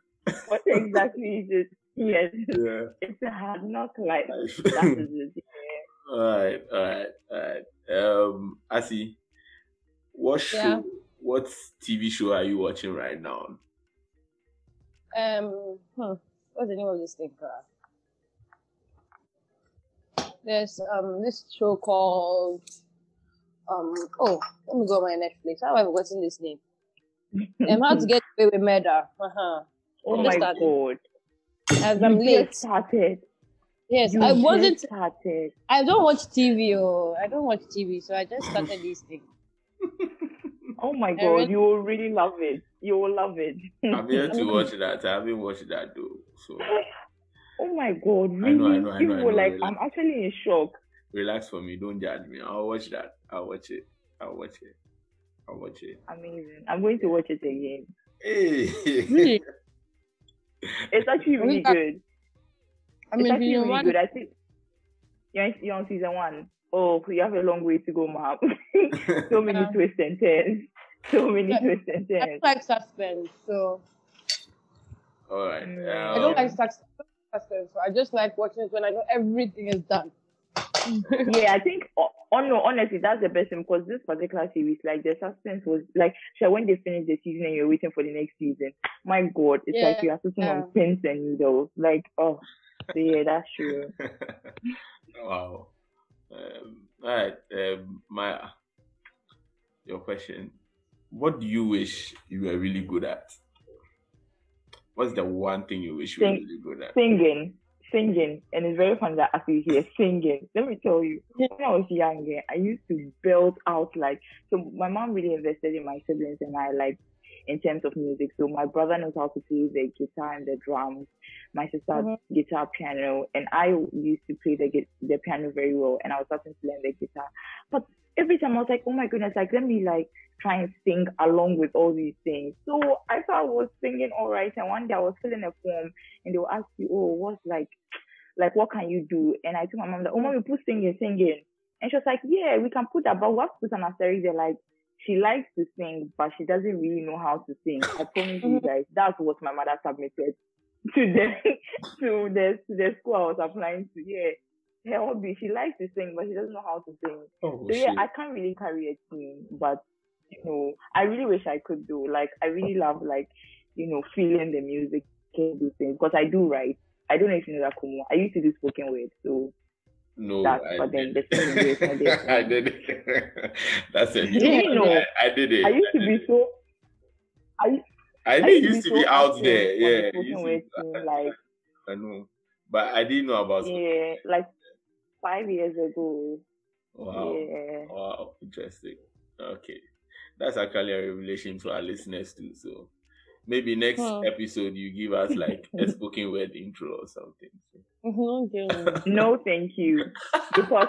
what exactly is it. Yes, Yeah. it's a hard knock life. life. That is it. all right, all right, all right. Um, Asi, what show, Yeah. what TV show are you watching right now? Um, hmm, what's the name of this thing? crap? There's um this show called um oh let me go on my Netflix. How have I forgotten this name? Um, How to Get Away with Murder. Uh-huh. Oh Just my started. god. As I'm you late. started. Yes, You I wasn't. started. I don't watch TV. Oh, I don't watch TV, so I just started this thing. Oh my god, really- you will really love it. You will love it. I'm here to watch that. I haven't watched that though. So oh my god, I really? know, I know, I you know, I were like, really. I'm actually in shock. relax for me. Don't judge me. I'll watch that. I'll watch it. I'll watch it. I'll watch it. Amazing. I'm going to watch it again. Hey. Really? It's actually really Okay. good. I it's mean, actually you really want good. I think you're, you're on season one. oh, you have a long way to go, mom. so many Yeah. twists and turns. So many Yeah. twists and I turns. don't like suspense, so All right. Mm. I don't um, like sus- suspense. So I just like watching it when I know everything is done. yeah, I think, oh, oh no, honestly, that's the best thing because this particular series, like the suspense was like, sure, when they finish the season and you're waiting for the next season, my God, it's like you are sitting yeah. on pins and needles. Like, oh, so yeah, that's true. wow. Um, all right, um, Maya. Your question: What do you wish you were really good at? What's the one thing you wish you were Sing- really good at? Singing, singing, and it's very fun that as you hear singing. Let me tell you, when I was younger, I used to build out like, so my mom really invested in my siblings and I like, in terms of music. So my brother knows how to play the guitar and the drums. My sister Mhm. guitar, piano, and I used to play the the piano very well. And I was starting to learn the guitar. But every time I was like, oh my goodness, like let me like try and sing along with all these things. So I thought I was singing all right. And one day I was filling a form, and they will ask you, oh, what's like, like what can you do? And I told my mom, like, oh, mommy, put singing, singing. And she was like, yeah, we can put that, but we have to put an asterisk there, like she likes to sing, but she doesn't really know how to sing. I promise you guys, that's what my mother submitted to the to the to the school I was applying to. Yeah, her hobby, she likes to sing, but she doesn't know how to sing. Oh, So yeah, shit. I can't really carry a team, but you know, I really wish I could do. Like, I really love like, you know, feeling the music do things because I do write. I don't know if you know that Kumu. I used to do spoken word, so no, that's I but then did. the not there. I did it. That's new didn't know. I, I did it. I used to be it. so. I used I I used used to be be so out there. Yeah, it spoken used word to, like I know, but I didn't know about. yeah, like five years ago. Wow. Yeah. Wow, interesting. Okay, that's actually a revelation to our listeners too. So maybe next Hmm. episode you give us like a spoken word intro or something. Okay. No, thank you. Because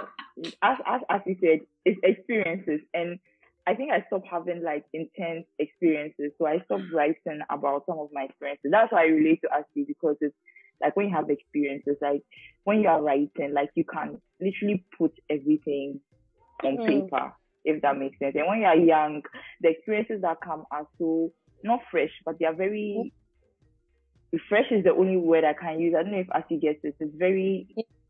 as as as you said, it's experiences, and I think I stopped having like intense experiences, so I stopped writing about some of my experiences. That's why I relate to Ashley because it's like when you have experiences, like when you are writing, like you can literally put everything on Mhm. paper, if that makes sense. And when you are young, the experiences that come are so not fresh, but they are very fresh is the only word I can use. I don't know if Asi gets it. It's very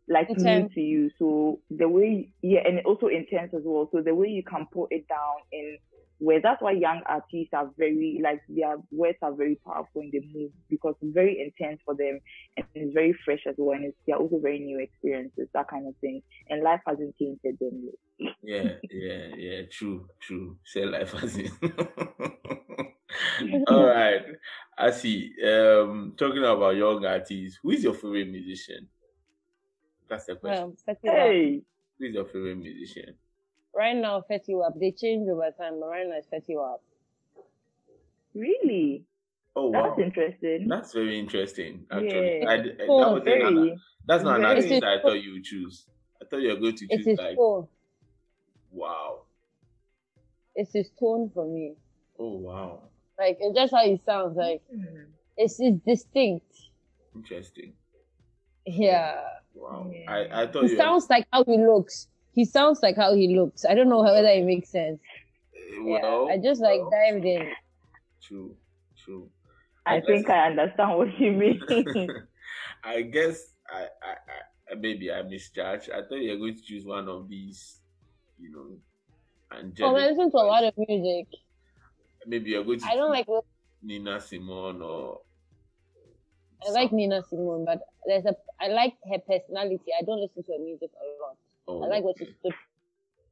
like new to you. So the way yeah, and also intense as well. So the way you can put it down in where that's why young artists are very like their words are very powerful in the move because it's very intense for them and it's very fresh as well and it's they're also very new experiences, that kind of thing. And life hasn't tainted them yet. Yeah, yeah, yeah. True, true. Say life as in. All right. I see. Um, talking about young artists, who is your favorite musician? That's the question. um, Hey, Who is your favorite musician? Right now, Fetty Wap. They change over time, but right now it's Fetty Wap. really? Oh wow, That's interesting. that's very interesting. Actually, Yeah. I, d- that Oh, was another, very. that's not an very- artist I thought you would choose. I thought you were going to It's choose his like tone. wow. It's his tone for me. Oh wow, Like it's just how he sounds. Like Hmm. it's, it's distinct. interesting. Yeah. Wow, Yeah. I I thought He you. sounds like how he looks. He sounds like how he looks. I don't know whether it makes sense. were, Yeah. I just like well, dived in. True, true. I guess- think I understand what you mean. I guess I, I, I maybe I misjudged. I thought you were going to choose one of these, you know, angelic. Oh, I listen to a lot of music. Maybe you're going to I don't choose like Nina Simone or. I like Nina Simone, but there's a I like her personality. I don't listen to her music a lot. Oh, I like what okay. stood.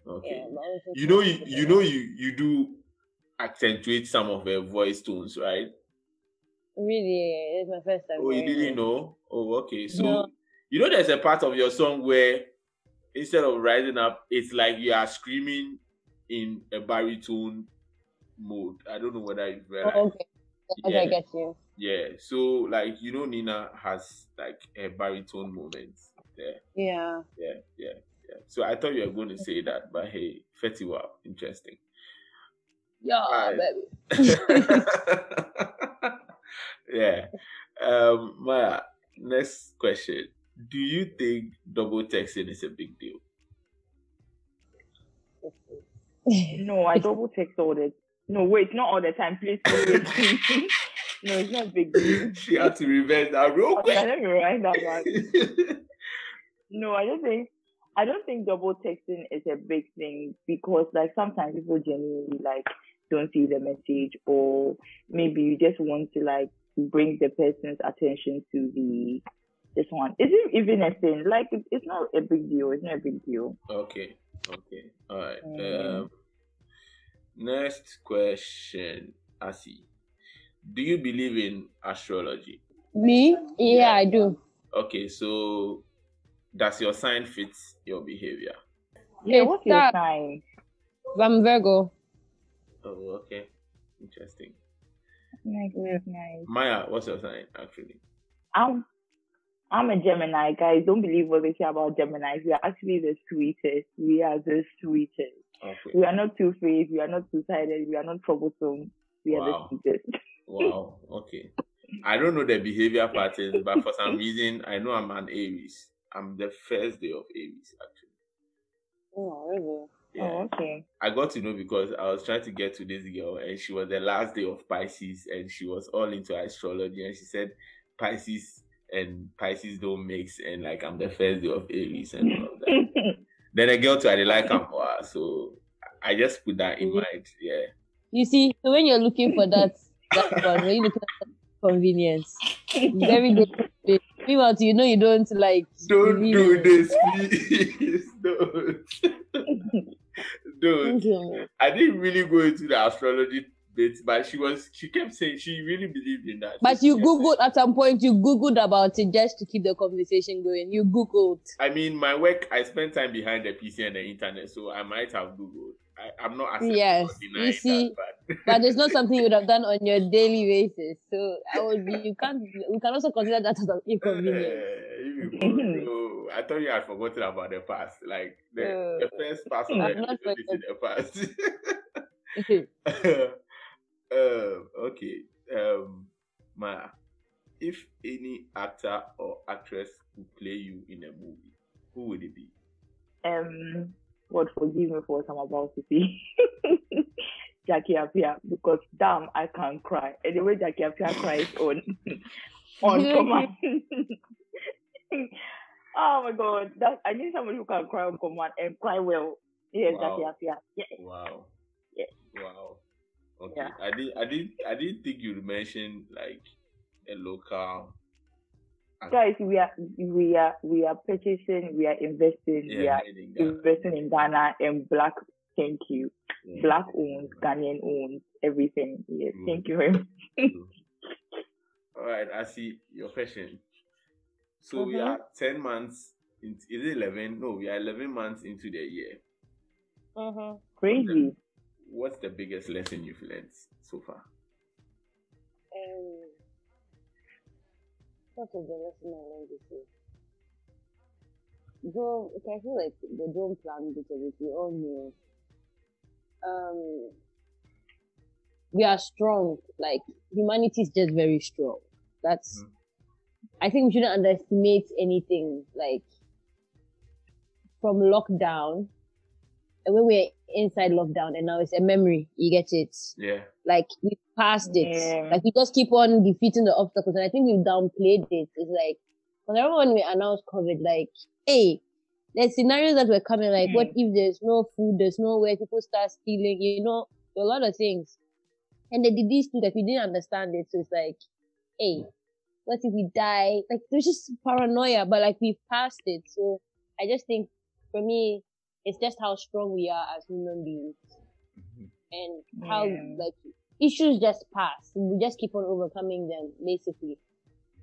Okay. Yeah, but I listen You know, you, you know, you you do accentuate some of her voice tones, right? Really, it's my first time. Oh, you didn't it. know? Oh, okay. So No. you know, there's a part of your song where instead of rising up, it's like you are screaming in a baritone mode. I don't know whether you've realized. Oh, okay. Okay, Yeah. I get you. Yeah. So like you know, Nina has like a baritone moment there. Yeah. Yeah, yeah, yeah. So I thought you were going to say that, but hey, Fetty Wap, interesting. Yeah, Right. baby. yeah. Um, Maya, next question. Do you think double texting is a big deal? No, I double text all the. No, wait, not all the time. Please, please, please. no, it's not a big deal. she had to reverse that real quick. Okay, quick. let me write that back. No, I don't think I don't think double texting is a big thing because like sometimes people genuinely like don't see the message or maybe you just want to like bring the person's attention to the this one. Is it even a thing? Like it, it's not a big deal. It's not a big deal. okay, okay, all right. Mm. Um, next question, Asi. Do you believe in astrology? Me? Yeah, I do. Okay, so does your sign fit your behavior? Yeah, It's what's your that- sign? I'm Virgo. Oh, okay, interesting. Nice, nice, nice. Maya, what's your sign actually? I'm I'm a Gemini, guys. Don't believe what they say about Geminis. We are actually the sweetest. We are the sweetest. Okay. We are not two faced. We are not two sided. We are not troublesome. We are the sweetest. Wow. Okay. I don't know the behavior patterns, but for some reason, I know I'm an Aries. I'm the first day of Aries, actually. Oh, really? Oh, yeah. Oh, okay. I got to know because I was trying to get to this girl, and she was the last day of Pisces, and she was all into astrology, and she said Pisces and Pisces don't mix, and like I'm the first day of Aries and all of that. then a girl too, I like her so I just put that in mind. Yeah. You see, so when you're looking for that, that one, when you're looking at convenience, very good. Meanwhile, you know you don't like. Don't do this, please. don't. don't. Okay. I didn't really go into the astrology bit, but she was she kept saying she really believed in that. But She you googled at some point. You googled about it just to keep the conversation going. You googled. I mean, my work, I spend time behind the PC and the internet, so I might have Googled. I, I'm not accepting Yes, you see, that, but but it's not something you would have done on your daily basis. So I would be. You can't. We can also consider that as an inconvenience. No, I thought you had forgotten about the past. Like the, No. the first part of I've the not episode is in the past. um, okay. Um, Maya, if any actor or actress would play you in a movie, who would it be? um, God forgive me for what I'm about to say. Jackie Appiah, because damn, I can't cry. And the way Jackie Appiah cries on on command. oh my God, that I need somebody who can cry on command and cry well. Yes, Wow. Jackie Appiah. Yeah. Wow. Yes. Wow. Okay. Yeah. I did I did I didn't think you'd mention like a local actor. Guys, we are we are we are purchasing, we are investing, we are in investing in Ghana and black. Thank you. Yeah. Black owned, Ghanaian owned, everything. Yes, Mm. thank you very much. All right, I see your question. So we Mhm. are ten months. In, is it eleven? No, we are eleven months into the year. Mm-hmm. Crazy. What's the biggest lesson you've learned so far? Um, what was the lesson I learned this year? Okay, I feel like the don't plan bit of it, we all knew. Um, we are strong. Like, humanity is just very strong. That's, Mhm. I think we shouldn't underestimate anything. Like, from lockdown, when we're inside lockdown, and now it's a memory, you get it? Yeah. like we passed it. Yeah. Like we just keep on defeating the obstacles, and I think we've downplayed it. It's like because everyone we announced COVID, like, hey, there's scenarios that were coming. Like, what mm. if there's no food, there's no way people start stealing? You know, a lot of things. And they did these too, that we didn't understand it. So it's like, hey, mm. what if we die? Like there's just paranoia, but like we've passed it. So I just think for me, it's just how strong we are as human beings Mhm. and how Yeah. like issues just pass. We just keep on overcoming them, basically.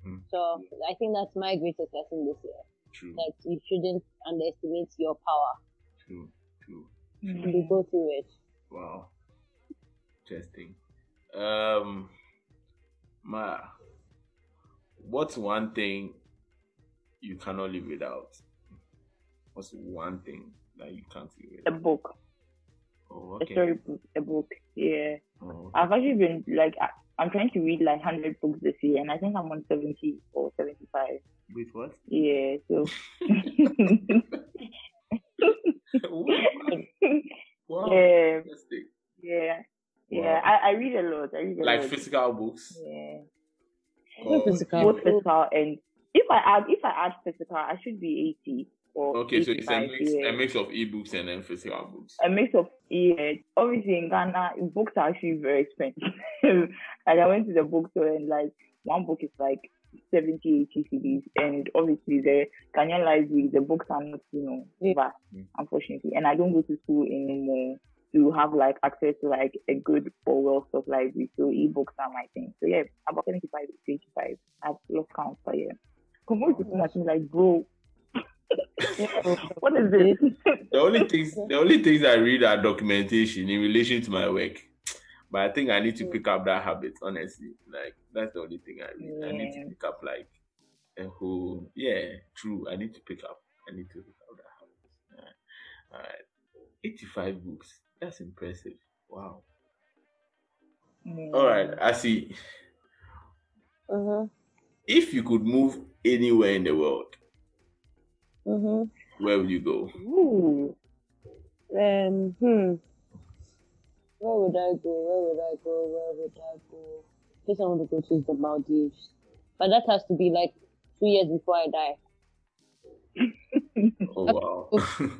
Mhm. So I think that's my greatest lesson this year. True. That you shouldn't underestimate your power. True. True. You go through it. Wow. Interesting. Um, Ma, what's one thing you cannot live without? What's one thing that you can't erase? A book. Oh, okay. A story, a book. Yeah. Oh, okay. I've actually been like, I, am trying to read like hundred books this year, and I think I'm on seventy or seventy-five. With what? Yeah. So. wow. Yeah. Yeah. Yeah. I, I read a lot. I read a like lot. physical books. Yeah. Oh. Physical. Both physical and if I add if I add physical, I should be eighty. Okay, so it's a mix, a mix of ebooks and then physical books. a mix of yeah. Obviously in Ghana, books are actually very expensive. like I went to the bookstore and like one book is like 70, 80 cedis, and obviously the Ghanaian library, the books are not you know Yeah. vast, Mm. unfortunately. And I don't go to school anymore to have like access to like a good or well stocked library. So ebooks are my thing. So yeah, about 75 to 85. I've lost count, but yeah. Compose people that me like, bro, what is this? The only things the only things I read are documentation in relation to my work. But I think I need to pick up that habit, honestly. Like that's the only thing I read. I need to pick up like a whole yeah, true. I need to pick up. I need to pick up that habit. Yeah. All right. 85 books. That's impressive. Wow. Mm. All right, I see. Uh-huh. If you could move anywhere in the world, Uh-huh. where would you go? Ooh. Um, hmm. Where would I go? Where would I go? Where would I go? I guess I want to go to the Maldives. But that has to be like two years before I die. Oh wow.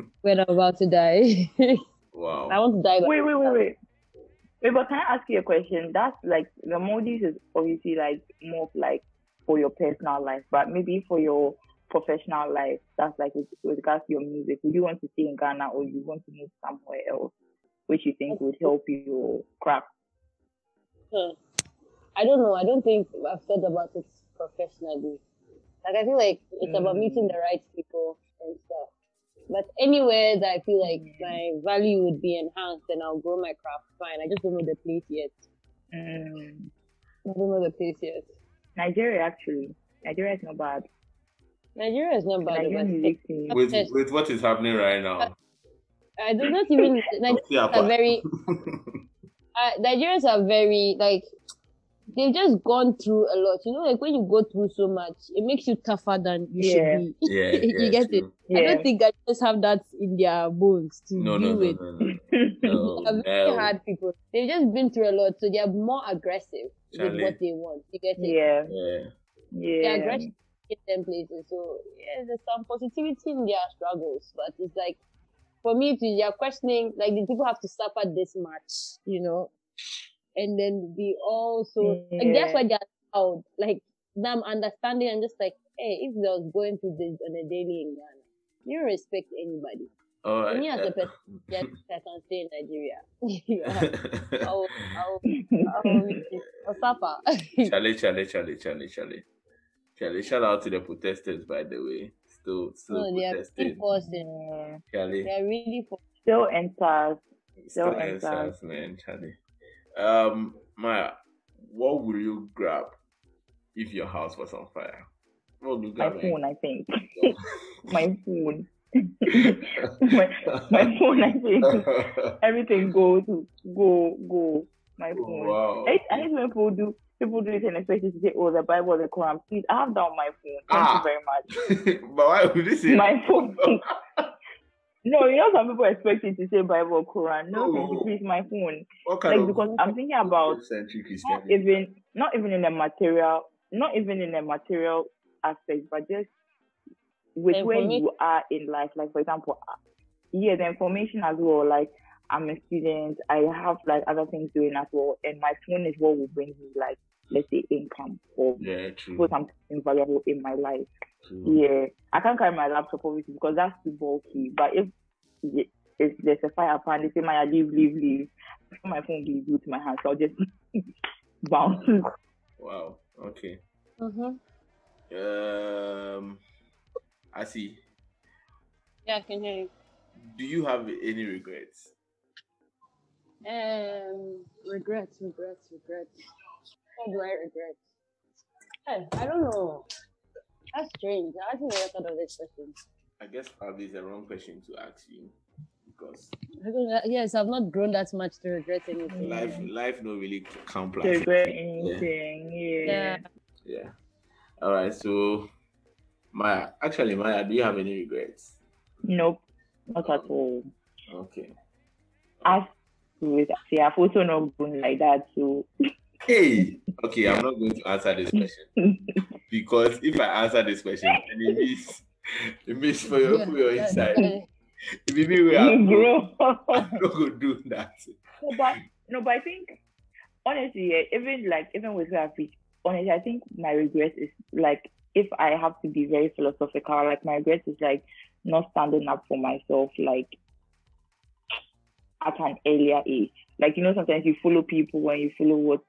When I'm about to die. Wow. I want to die. by- Wait, wait, wait, wait. Wait, but can I ask you a question? That's like the Maldives is obviously like more like for your personal life, but maybe for your professional life, that's like with, with regards to your music. Would you want to stay in Ghana or you want to move somewhere else, which you think would help your craft? Hmm. I don't know. I don't think I've thought about it professionally. Like I feel like it's about meeting the right people and stuff. But anywhere that I feel like my value would be enhanced, and I'll grow my craft. Fine. I just don't know the place yet. Mm, I don't know the place yet. Nigeria actually. Nigeria is not bad. Nigeria is not bad. Nigerian But music. With with what is happening right now. I do not even. Nigerians are very. Uh, Nigerians are very like. They've just gone through a lot. You know, like when you go through so much, it makes you tougher than you Yeah. should be. yeah, you yeah, get it. true. I don't think I just have that in their bones to No, deal no, no, with. no, no. They are no. very no. hard people. They've just been through a lot, so they are more aggressive Charlie. with what they want. You get it? Yeah, Yeah. They're yeah. aggressive in them places. So yeah, there's some positivity in their struggles, but it's like for me to you're questioning like the people have to suffer this much, you know, and then be also like that's Yeah. why they're loud. Like them understanding and just like, hey, if they was going through this on a daily in Ghana, you don't respect anybody. Oh, All right. Me as a person, yes, I can stay in Nigeria. yeah. I'll, I'll, I'll, I'll suffer. Charlie, Charlie, Charlie, Charlie, Charlie. Charlie, shout out to the protesters, by the way. Still, still no, they are really protesting. forcing. Yeah. Charlie, They are really forcing. Still enters. still still answers, answers. man, Charlie. Um, Maya, what will you grab if your house was on fire? What will you My grab? phone, I think. my phone. my, my phone, I think. Everything go to go go. My phone. wow. I, I hate when people do people do it and expect you to say, "Oh, the Bible, the Quran." Please, I have that on my phone. Thank Ah. you very much. but why would you say My phone. no, you know some people expect you to say Bible or Quran. No, thank you, No. please, my phone. What Like because I'm thinking about not even not even in a material, not even in a material aspect, but just with The where you are in life. Like for example, uh, yeah, the information as well. Like I'm a student, I have like other things doing as well, and my phone is what will bring me like let's say income or Yeah, true. put something valuable in my life. true. Yeah, I can't carry my laptop obviously because that's too bulky. But if y- if there's a fire pan, they say, "Maya, leave, leave, leave." My phone will be glued to my hand, so I'll just bounce. Wow. Okay. Mm-hmm. Um, I see. Yeah, I can hear you. Do you have any regrets? Um, regrets, regrets, regrets. What do I regret? Hey, I don't know. That's strange. I actually never thought of this question. I guess probably it's the wrong question to ask you because I don't know. Yes, I've not grown that much to regret anything. life, life, no really count to plus. regret anything. Yeah. Yeah. Yeah. All right. So, Maya, actually, Maya, do you have any regrets? Nope, not at all. Okay. As with see I've also not grown like that. So Hey, okay, I'm not going to answer this question because if I answer this question, then it means it means for your for your inside. If it be where you I'm mm, grow. not gonna do that. no, but no, but I think honestly, yeah, even like even with where I've reached, honestly, I think my regret is like if I have to be very philosophical, like my regret is like not standing up for myself, like at an earlier age. Like you know, sometimes you follow people when you follow what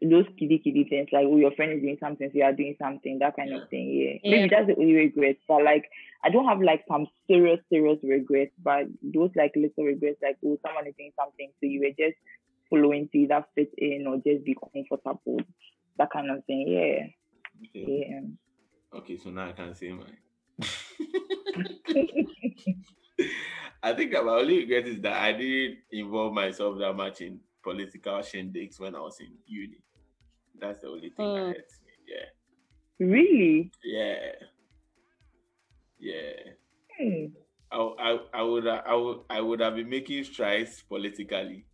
those kiddie kiddie things, like oh your friend is doing something, so you are doing something, that kind of thing. Yeah. Maybe that's the only regret. But like I don't have like some serious, serious regrets, but those like little regrets, like oh someone is doing something, so you were just following to either fit in or just be comfortable. That kind of thing. Yeah. Okay. Yeah. Okay, so now I can say mine. I think that my only regret is that I didn't involve myself that much in political shindigs when I was in uni. That's the only thing that Mm. hurts me. Yeah. Really? Yeah. Yeah. Hmm. I, I, I would uh, I would I would have been making strides politically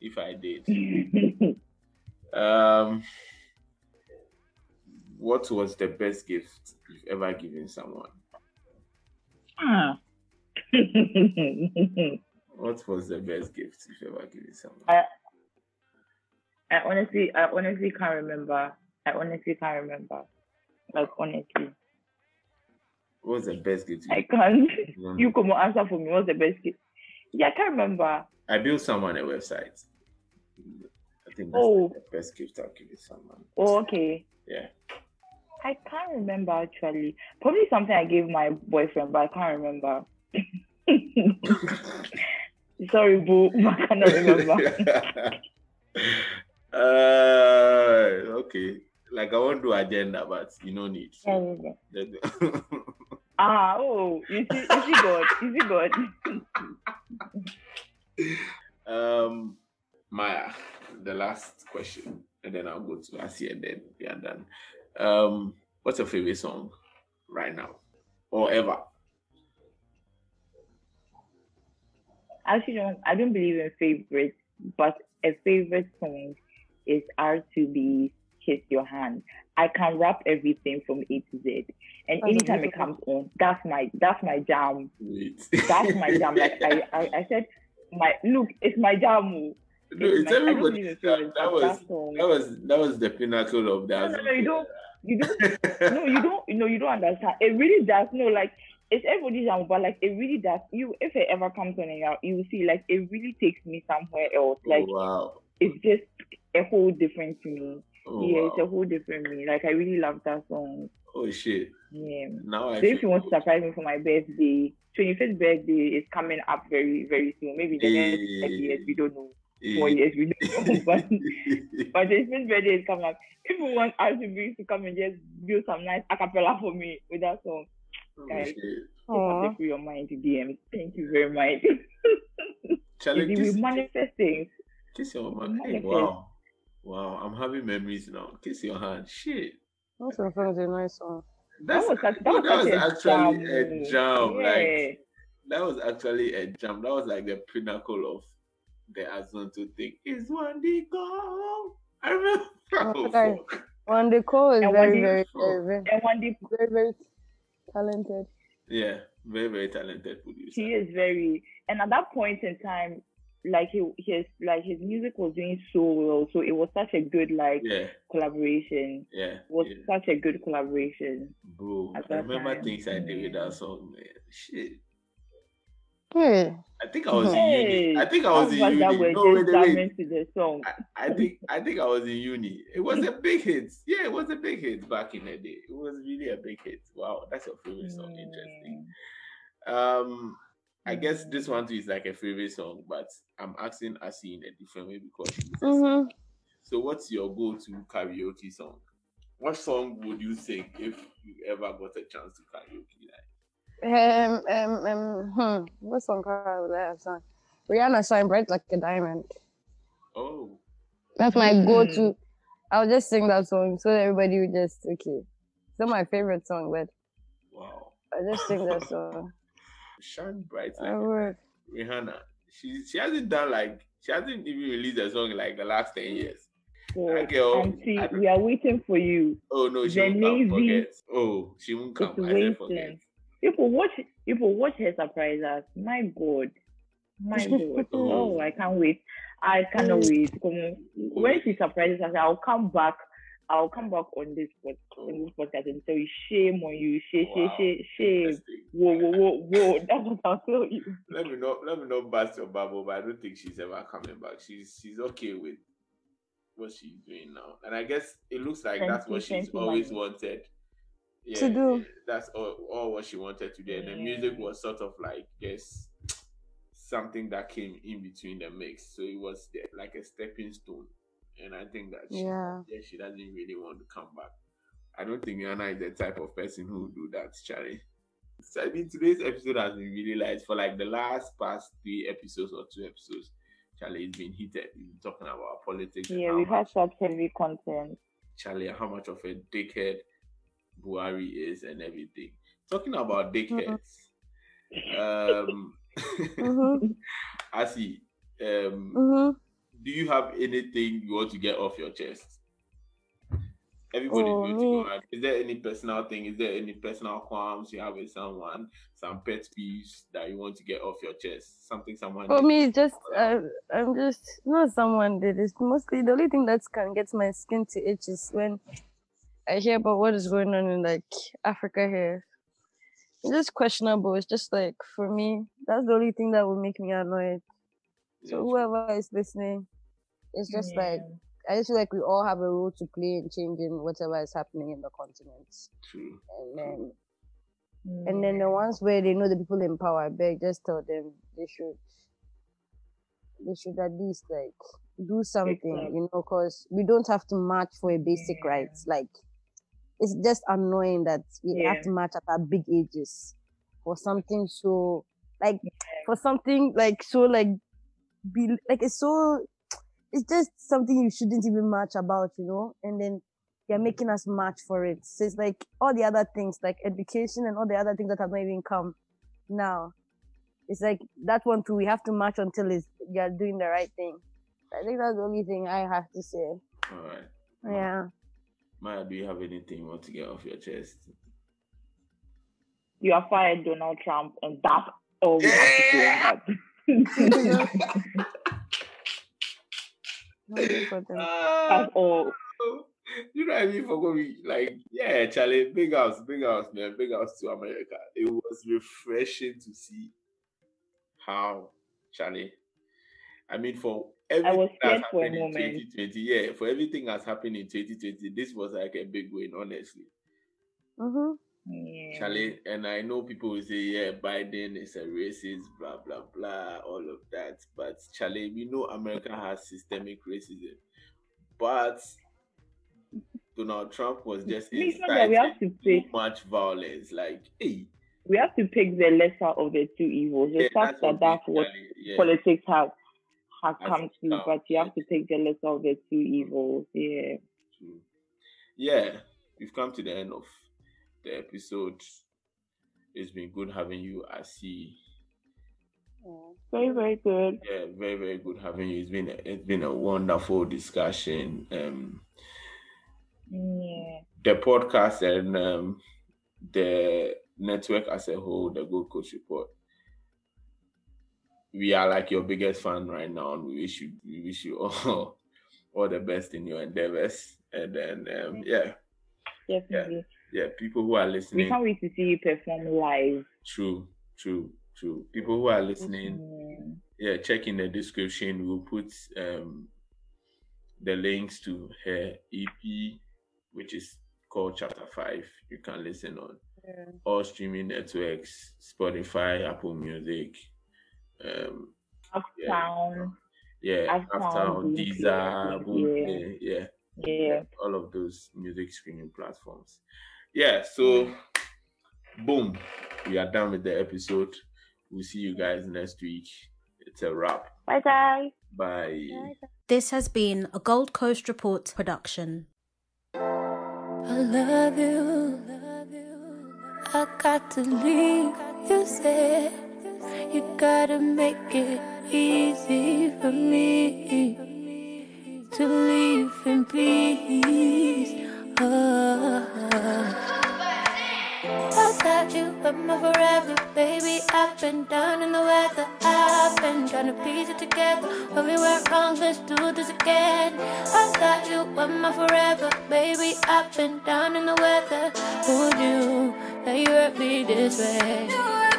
if I did. Um, what was the best gift you've ever given someone? Ah. What was the best gift you've ever given someone? I I honestly I honestly can't remember. I honestly can't remember. Like honestly. What was the best gift? I can't you you come answer for me. What's the best gift? Yeah, I can't remember. I built someone a website. I think that's Oh. the best gift I've given someone. Oh, okay. Yeah. I can't remember actually. Probably something I gave my boyfriend, but I can't remember. Sorry, boo. I cannot remember. uh, okay. Like I won't do agenda, but you no need. So, ah, oh, you see, you see God, you see God. um, Maya, the last question, and then I'll go to Asi, and then we are done. Um, what's your favorite song right now, or ever? Actually don't. I don't believe in favorites, but a favorite song is R2Bees "Kiss Your Hand." I can rap everything from A to Z, and That's anytime it comes on, that's my that's my jam. That's my jam. Like I, I, I said, my look, it's my jam. oh. no, it's my, everybody. That, that was that that was that was the pinnacle of that. No, no, no, you don't. You don't. no, you don't. No, you don't understand. It really does. No, like it's everybody's jam, but like it really does. You, if it ever comes on, and you, you will see, like it really takes me somewhere else. Like oh, wow. it's just a whole different to me. Oh, yeah, wow. it's a whole different me. Like I really love that song. oh shit. Yeah. Now I So if you want to surprise me for my birthday, 25th birthday is coming up very, very soon. Maybe the next Hey. years, we don't know. Eh. Four years, we don't know. but but the 25th birthday is coming up. If you want RCB to come and just do some nice acapella for me with that song, Oh, guys. shit. take Aw. up your mind to DM. Thank you very much. Charlie, You kiss, will manifest things. kiss your man. Hey, wow. Wow, I'm having memories now. Kiss your hand. Shit. That's a song, a nice song. That's, that was such, that was, that was such a actually jam. a eh. jam. Yeah. Like that was actually a jam. That was like the pinnacle of the Azonto thing. Is Wande Coal? I remember. Oh, guys. One the call is And very, Wande- very, very, very, and Wande very, very talented. Yeah, very very talented producer. he is very and at that point in time like he his like his music was doing so well so it was such a good like Yeah, collaboration yeah, it was yeah. such a good collaboration bro. I remember time. things I did with that song, man. Shit. Hey, I think I was in uni. I think I was in All of us that uni. No, wait, just wait, to the song I, I think I think I was in uni. It was a big hit. Yeah, it was a big hit back in the day. It was really a big hit. Wow, that's your favorite song. Interesting. Um, I guess this one too is like a favorite song, but I'm asking Asi in a different way because mm-hmm. So, what's your go-to karaoke song? What song would you sing if you ever got a chance to karaoke? Like, Um, um, um, hmm. What song would that song? Rihanna shine bright like a diamond. oh, That's my Mm. go-to. I'll just sing that song so everybody will just okay. It's not my favorite song, but wow, I just sing that song. shine bright I like would. Rihanna. She she hasn't done like She hasn't even released a song in like the last 10 years. So, That girl, Auntie, we are waiting for you. Oh no, she The won't come forget. Oh, she won't come. is I said forget. Waiting. People watch people watch her surprises. My God. My God. Oh. I can't wait. I cannot mm. wait. Come- When she surprises us, I'll come back. I'll come back on this pod, on this podcast and tell you shame on you. Shame, shame, Wow. shame, shame. Interesting. Whoa, whoa, whoa, whoa. That's what I'll tell you. Let me not let me not bust your bubble, but I don't think she's ever coming back. She's she's okay with what she's doing now, and I guess it looks like Thank that's what you, she's thank you, always wanted. Yeah, To do. that's all, all what she wanted to do. And the music was sort of like just something that came in between the mix, so it was like a stepping stone. And I think that she, Yeah. yeah, she doesn't really want to come back. I don't think Rihanna is the type of person who would do that, Charlie. So I mean, today's episode has been really light. For like the last past three episodes or two episodes, Charlie, it's been heated. We've been talking about politics. Yeah, we've had much, such heavy content. Charlie, how much of a dickhead Buhari is and everything. Talking about dickheads, um, Mm-hmm. I see. Um, Mm-hmm. do you have anything you want to get off your chest? Everybody's Oh, going to go. Is there any personal thing? Is there any personal qualms you have with someone? Some pet peeves that you want to get off your chest? Something someone For did? me, just uh, I'm just not someone did. It's mostly the only thing that can get my skin to itch is when I hear about what is going on in like Africa here. It's just questionable. It's just like for me, that's the only thing that will make me annoyed. So whoever is listening, it's just like I just feel like we all have a role to play in changing whatever is happening in the continent. true. And then Mm. and then the ones where they know the people in power, I beg, just tell them they should, they should at least like do something, you know, because we don't have to march for a basic Yeah. rights. Like, it's just annoying that we Yeah. have to match at our big ages for something so, like, for something like so, like, be like it's so, it's just something you shouldn't even match about, you know, and then they're mm. making us match for it. So it's like all the other things, like education and all the other things that have not even come now. It's like that one too. We have to match until it's you're doing the right thing. I think that's the only thing I have to say. All right. Yeah. Maya, do you have anything you want to get off your chest? You are fired, Donald Trump, and that's all we have to say on that. Not good for them. That's all. you know what I mean? For me, like, yeah, Charlie, big house, big house, man, big house to America. It was refreshing to see how Charlie. I mean, for everything that's scared for a happened in moment. 2020, yeah, for everything that's happened in 2020, this was like a big win, honestly. Mm-hmm. Yeah. Charlie, and I know people will say, yeah, Biden is a racist, blah, blah, blah, all of that. But Charlie, we know America has systemic racism. But Donald Trump was just It's not that we have inciting too much violence. Like, hey, We have to pick the lesser of the two evils. The yeah, fact that what that's what yeah. politics have has Has come to, but you have to take the lesser of the two evils. Yeah. Yeah, we've come to the end of the episode. It's been good having you. I see. Very, very good. Yeah, very very good having you. It's been a, it's been a wonderful discussion. Um, Yeah. the podcast and um, the network as a whole, the Gold Coast Report. We are like your biggest fan right now, and we wish you we wish you all all the best in your endeavors. And then um, yeah, Definitely. yeah, people who are listening, We can't wait to see you perform live. true, true, true. People who are listening, Mm. yeah, check in the description. We'll put um the links to her EP, which is called Chapter Five. You can listen on all streaming networks, Spotify, Apple Music, um, Uptown. yeah, Uptown, Uptown, Boomplay, Deezer, Boomplay, yeah, Yeah. all of those music streaming platforms. Yeah, so boom, we are done with the episode. We'll see you guys next week. It's a wrap. Bye, guys. Bye. This has been a Gold Coast Report production. I love you. I got to leave. You said you gotta make it easy for me to leave in peace. Ah. Oh. Outside you, I'm my forever, baby. I've been down in the weather. I've been trying to piece it together. But we went wrong, let's do this again. Outside you, I'm my forever, baby. I've been down in the weather. Would you? that you hurt me this way.